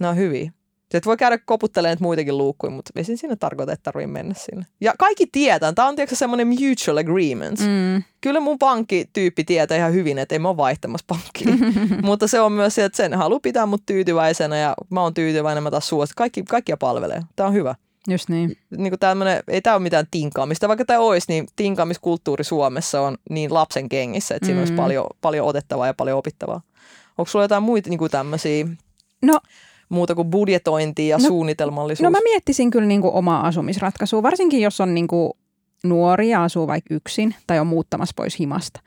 Ne on hyviä. Sitten voi käydä koputtelemaan muitakin luukkuja, mutta ei sinne tarkoita, että tarvii mennä sinne. Ja kaikki tietää, tämä on tietysti semmoinen mutual agreement. Mm. Kyllä mun pankkityyppi tietää ihan hyvin, että ei mä ole vaihtamassa pankkiin. mutta se on myös se, että sen haluaa pitää mut tyytyväisenä ja mä oon tyytyväinen, mä taas suosit. Kaikki, kaikkia palvelee. Tämä on hyvä. Just niin. Niin kuin tämmönen, ei tämä ole mitään tinkaamista. Vaikka tämä olisi, niin tinkaamiskulttuuri Suomessa on niin lapsen kengissä, että siinä Mm. olisi paljon, paljon otettavaa ja paljon opittavaa. Onko sulla jotain muita niin kuin tämmöisiä No, muuta kuin budjetointia ja No- suunnitelmallisuus? no mä miettisin kyllä niin kuin omaa asumisratkaisua, varsinkin jos on niin kuin nuori ja asuu vaikka yksin tai on muuttamassa pois himasta.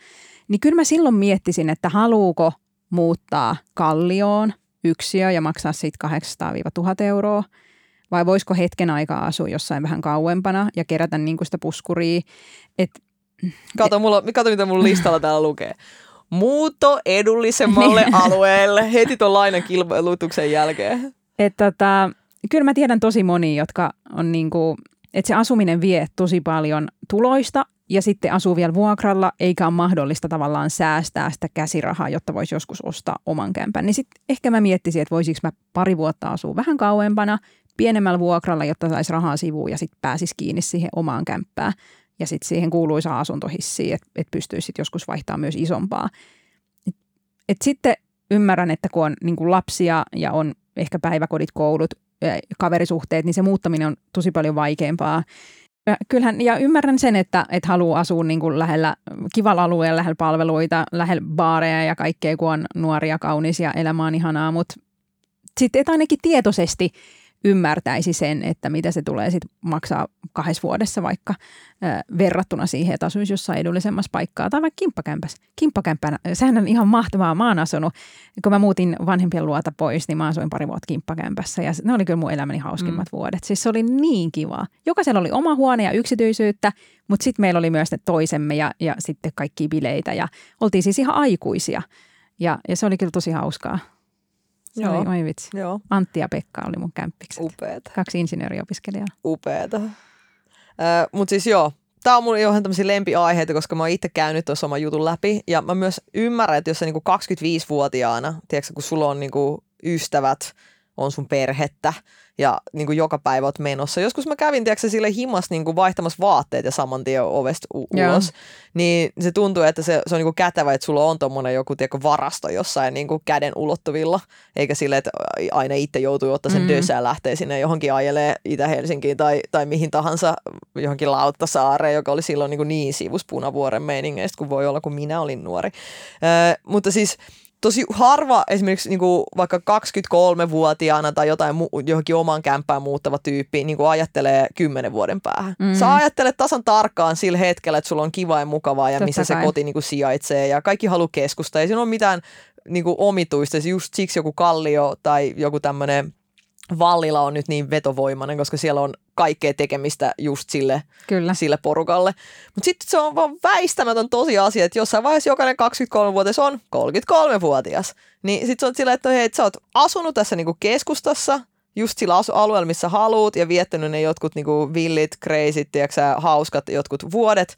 Niin kyllä mä silloin miettisin, että haluuko muuttaa kallioon yksiö ja maksaa siitä 800-1000 euroa vai voisiko hetken aikaa asua jossain vähän kauempana ja kerätä niin sitä puskuria. Et, Kato, mulla, kato, mitä mun listalla täällä lukee. Muutto edullisemmalle Niin. alueelle heti tuon lainan kilpailutuksen jälkeen. et tota, kyllä mä tiedän tosi monia, jotka on niin kuin, että se asuminen vie tosi paljon tuloista ja sitten asuu vielä vuokralla, eikä ole mahdollista tavallaan säästää sitä käsirahaa, jotta voisi joskus ostaa oman kämpän. Niin sitten ehkä mä miettisin, että voisiko mä pari vuotta asua vähän kauempana, pienemmällä vuokralla, jotta saisi rahaa sivuun ja sitten pääsisi kiinni siihen omaan kämppään. Ja sitten siihen kuuluisa asuntohissiin, että et sitten joskus vaihtaa myös isompaa. Et, et sitten ymmärrän, että kun on niin kuin lapsia ja on ehkä päiväkodit, koulut, kaverisuhteet, niin se muuttaminen on tosi paljon vaikeampaa. Ja kyllähän, ja ymmärrän sen, että, että haluaa asua niin kuin lähellä, kivalla alueella, lähellä palveluita, lähellä baareja ja kaikkea, kun on nuoria, kaunis ja elämä on ihanaa, mutta sitten et ainakin tietoisesti ymmärtäisi sen, että mitä se tulee sit maksaa kahdessa vuodessa vaikka äh, verrattuna siihen, että asuisi jossain edullisemmassa paikkaa tai vaikka kimppakämpässä. Kimppakämppänä, sehän on ihan mahtavaa. Mä oon asunut, kun mä muutin vanhempien luota pois, niin mä asuin pari vuotta kimppakämpässä ja ne oli kyllä mun elämäni hauskimmat mm. vuodet. Siis se oli niin kivaa. Jokaisella oli oma huone ja yksityisyyttä, mutta sitten meillä oli myös ne toisemme ja, ja sitten kaikki bileitä ja oltiin siis ihan aikuisia. Ja, ja se oli kyllä tosi hauskaa. Se Joo. oli, oi vitsi. Joo, Antti ja Pekka oli mun kämppikset. upeeta. Kaksi insinööriopiskelijaa. Upeeta. Mutta siis joo, tämä on mun ihan tämmöisiä lempiaiheita, koska mä oon itse käynyt tuossa oman jutun läpi. Ja mä myös ymmärrän, että jos sä niinku 25-vuotiaana, tiedätkö, kun sulla on niinku ystävät, on sun perhettä ja niin kuin joka päivä oot menossa. Joskus mä kävin tiedätkö, sille himas niin kuin vaihtamassa vaatteet ja saman tien ovesta u- ulos. Niin se tuntuu, että se, se on niin kuin kätevä, että sulla on tommonen joku tiedätkö, varasto jossain niin kuin käden ulottuvilla. Eikä sille, että aina itse joutuu ottaa sen Mm. dösää ja lähtee sinne johonkin ajelee Itä-Helsinkiin tai, tai mihin tahansa johonkin Lauttasaareen, joka oli silloin niin, kuin niin sivus Punavuoren meiningeistä kuin voi olla, kun minä olin nuori. Ö, mutta siis tosi harva esimerkiksi niin kuin vaikka 23-vuotiaana tai jotain mu- johonkin omaan kämppään muuttava tyyppi niin kuin ajattelee kymmenen vuoden päähän. Mm. Sä ajattelet tasan tarkkaan sillä hetkellä, että sulla on kiva ja mukavaa ja Totta missä se kai. koti niin kuin sijaitsee ja kaikki haluaa keskustaa. Ei siinä ole mitään niin kuin omituista. Just siksi joku kallio tai joku tämmöinen Vallila on nyt niin vetovoimainen, koska siellä on kaikkea tekemistä just sille Kyllä. sille porukalle. Mutta sitten se on vaan väistämätön tosiasia, että jossain vaiheessa jokainen 23-vuotias on 33-vuotias. Niin sitten se on silleen, että hei, et sä oot asunut tässä niinku keskustassa, just sillä alueella, missä haluut, ja viettänyt ne jotkut niinku villit, crazyt, tiedätkö, hauskat jotkut vuodet.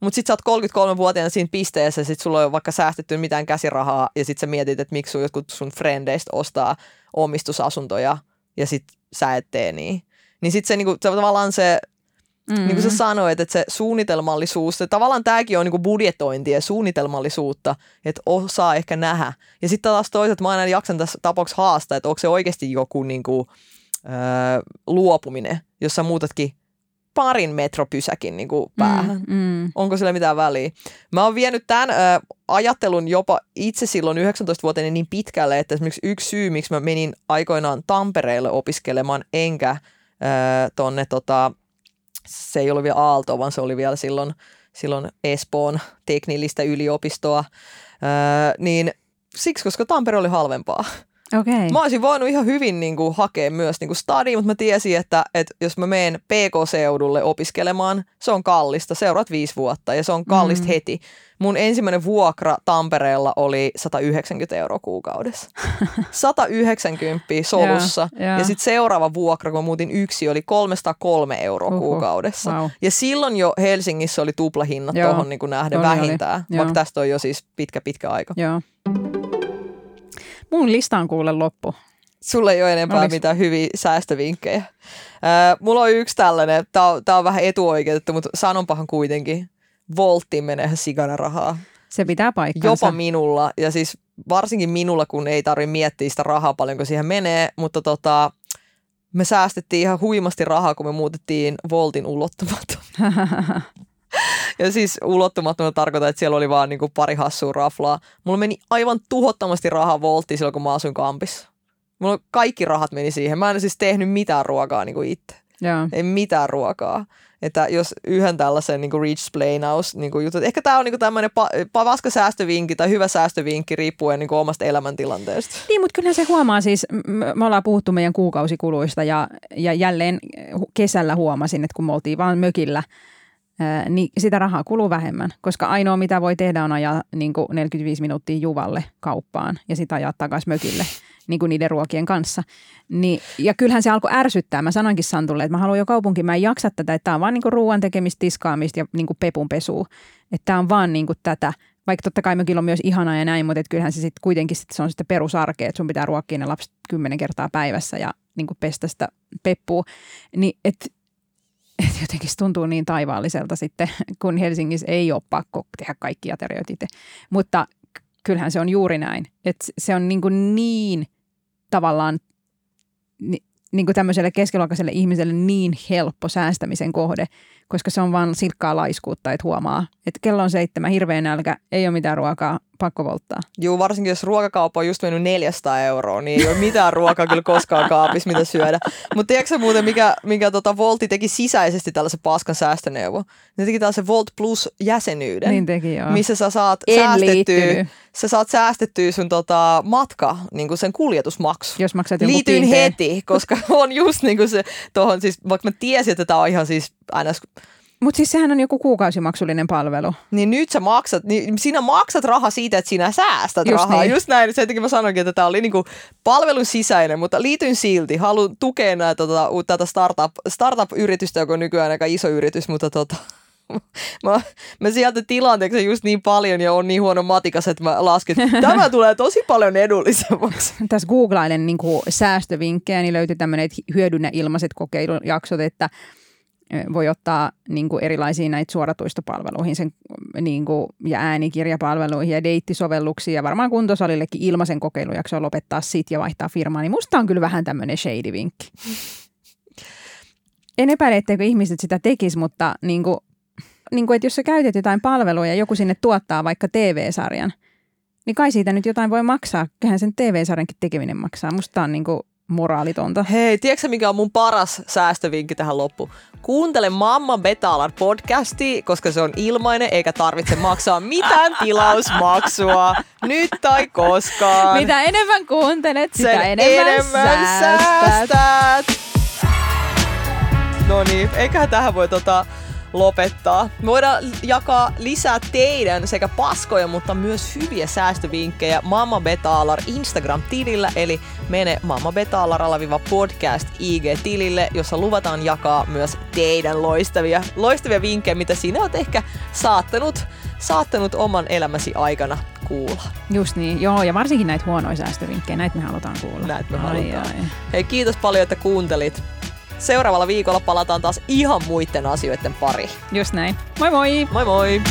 Mutta sitten sä oot 33-vuotiaana siinä pisteessä, ja sit sulla ei ole vaikka säästetty mitään käsirahaa, ja sitten sä mietit, että miksi sun jotkut sun frendeistä ostaa omistusasuntoja, ja sit sä et tee niin. Niin sitten se, niinku, se tavallaan se Mm. niin kuin sä sanoit, että se suunnitelmallisuus, se tavallaan tämäkin on niin kuin budjetointia ja suunnitelmallisuutta, että osaa ehkä nähdä. Ja sitten taas toisaalta mä aina jaksan tässä tapauksessa haastaa, että onko se oikeasti joku niin kuin, öö, luopuminen, jos sä muutatkin parin metropysäkin niin kuin päähän. Mm, mm. Onko sillä mitään väliä? Mä oon vienyt tämän ö, ajattelun jopa itse silloin 19-vuotiaana niin pitkälle, että esimerkiksi yksi syy, miksi mä menin aikoinaan Tampereelle opiskelemaan, enkä ö, tonne tota, se ei ollut vielä Aalto, vaan se oli vielä silloin, silloin Espoon teknillistä yliopistoa, öö, niin siksi, koska Tampere oli halvempaa. Okei. Mä olisin voinut ihan hyvin niin kuin, hakea myös niin kuin stadi, mutta mä tiesin, että, että jos mä menen PK-seudulle opiskelemaan, se on kallista, seuraat viisi vuotta ja se on kallista Mm. heti. Mun ensimmäinen vuokra Tampereella oli 190 euroa kuukaudessa. 190 solussa. Joo, joo. ja sitten seuraava vuokra, kun mä muutin yksi, oli 303 euroa Huhhuh, kuukaudessa. vau. Ja silloin jo Helsingissä oli tuplahinnat tuohon niin nähden oli, oli. vähintään, Joo. vaikka tästä on jo siis pitkä pitkä aika. Joo. Mun lista on kuule loppu. Sulla ei ole enempää Oliks- mitään hyviä säästövinkkejä. Äh, mulla on yksi tällainen, tää on, tää on vähän etuoikeutettu, mutta sanonpahan kuitenkin. Volttiin menee sikana rahaa. Se pitää paikkansa. Jopa minulla, ja siis varsinkin minulla, kun ei tarvitse miettiä sitä rahaa paljonko siihen menee, mutta tota, me säästettiin ihan huimasti rahaa, kun me muutettiin Voltin ulottumaton. Ja siis ulottumattomana tarkoittaa, että siellä oli vaan niinku pari hassua raflaa. Mulla meni aivan tuhottomasti rahaa volttiin silloin, kun mä asuin kampissa. Mulla kaikki rahat meni siihen. Mä en siis tehnyt mitään ruokaa niinku itse. Joo. Ei mitään ruokaa. Että jos yhden tällaisen niinku rich splainaus niinku jutut. Ehkä tämä on niinku tämmöinen pa- paska säästövinkki tai hyvä säästövinkki riippuen niinku omasta elämäntilanteesta. Niin, mutta kyllähän se huomaa siis, me ollaan puhuttu meidän kuukausikuluista ja, ja jälleen kesällä huomasin, että kun me oltiin vaan mökillä, niin sitä rahaa kuluu vähemmän, koska ainoa mitä voi tehdä on ajaa niin kuin 45 minuuttia Juvalle kauppaan ja sitten ajaa takaisin mökille niin kuin niiden ruokien kanssa. Niin, ja kyllähän se alkoi ärsyttää. Mä sanoinkin Santulle, että mä haluan jo kaupunkiin, mä en jaksa tätä, että tämä on vaan niin ruoan tekemistä, tiskaamista ja niin pepun pesua. Että tämä on vaan niin kuin tätä, vaikka totta kai mökillä on myös ihanaa ja näin, mutta et kyllähän se sitten kuitenkin sit se on sitten perusarkea, että sun pitää ruokkia ne lapset kymmenen kertaa päivässä ja niin kuin pestä sitä peppua. Niin et, et jotenkin se tuntuu niin taivaalliselta sitten, kun Helsingissä ei ole pakko tehdä kaikki aterioit itse. Mutta kyllähän se on juuri näin, että se on niin, kuin niin tavallaan ni, niin kuin tämmöiselle keskiluokkaiselle ihmiselle niin helppo säästämisen kohde, koska se on vaan silkkaa laiskuutta, että huomaa, että kello on seitsemän, hirveä nälkä, ei ole mitään ruokaa, pakko polttaa. Juu, varsinkin jos ruokakauppa on just mennyt 400 euroa, niin ei ole mitään ruokaa kyllä koskaan kaapissa, mitä syödä. Mutta tiedätkö muuten, mikä, mikä tota Voltti teki sisäisesti tällaisen paskan säästöneuvo? Ne teki tällaisen Volt Plus-jäsenyyden, Niin teki joo. missä sä saat En säästettyä, liittynyt. sä saat säästettyä sun tota, matka, niin kuin sen kuljetusmaksu. Jos maksat Liityin heti, koska on just niin kuin se tohon, siis vaikka mä tiesin, että tämä on ihan siis aina Mutta siis sehän on joku kuukausimaksullinen palvelu. niin nyt sä maksat, niin sinä maksat rahaa siitä, että sinä säästät Just rahaa. niin. Just näin, sen takia mä sanoinkin, että tämä oli niinku palvelun sisäinen, mutta liityin silti. Haluan tukea näitä, tota, tätä startup, startup-yritystä, joka on nykyään aika iso yritys, mutta tota, mä, mä sieltä tilanteeksi just niin paljon ja on niin huono matikas, että mä lasken, tämä tulee tosi paljon edullisemmaksi. Tässä googlailen niin säästövinkkejä, niin löytyi tämmöinen, hyödynnä ilmaiset kokeilujaksot, että voi ottaa niin kuin erilaisiin näitä suoratoistopalveluihin sen, niin kuin, ja äänikirjapalveluihin ja deittisovelluksiin ja varmaan kuntosalillekin ilmaisen kokeilujaksoa lopettaa sit ja vaihtaa firmaa, niin musta on kyllä vähän tämmöinen shady vinkki. En epäile, etteikö ihmiset sitä tekisi, mutta niin kuin, niin kuin, että jos sä käytät jotain palvelua ja joku sinne tuottaa vaikka TV-sarjan, niin kai siitä nyt jotain voi maksaa. Kyllähän sen TV-sarjankin tekeminen maksaa. Musta on niinku moraalitonta. Hei, tiedätkö mikä on mun paras säästövinkki tähän loppuun? Kuuntele Mamma Betalar podcasti, koska se on ilmainen eikä tarvitse maksaa mitään tilausmaksua. Nyt tai koskaan. Mitä enemmän kuuntelet, sitä Sen enemmän, enemmän säästät. säästät. No niin, eiköhän tähän voi tota lopettaa. Me voidaan jakaa lisää teidän sekä paskoja, mutta myös hyviä säästövinkkejä Mamma Betalar Instagram-tilillä, eli mene Mamma Betalar-podcast IG-tilille, jossa luvataan jakaa myös teidän loistavia, loistavia vinkkejä, mitä sinä olet ehkä saattanut, saattanut oman elämäsi aikana kuulla. Just niin, joo, ja varsinkin näitä huonoja säästövinkkejä, näitä me halutaan kuulla. Näitä me Ai, halutaan. ai. Hei, kiitos paljon, että kuuntelit. Seuraavalla viikolla palataan taas ihan muiden asioiden pariin. Just näin. Moi moi! Moi moi!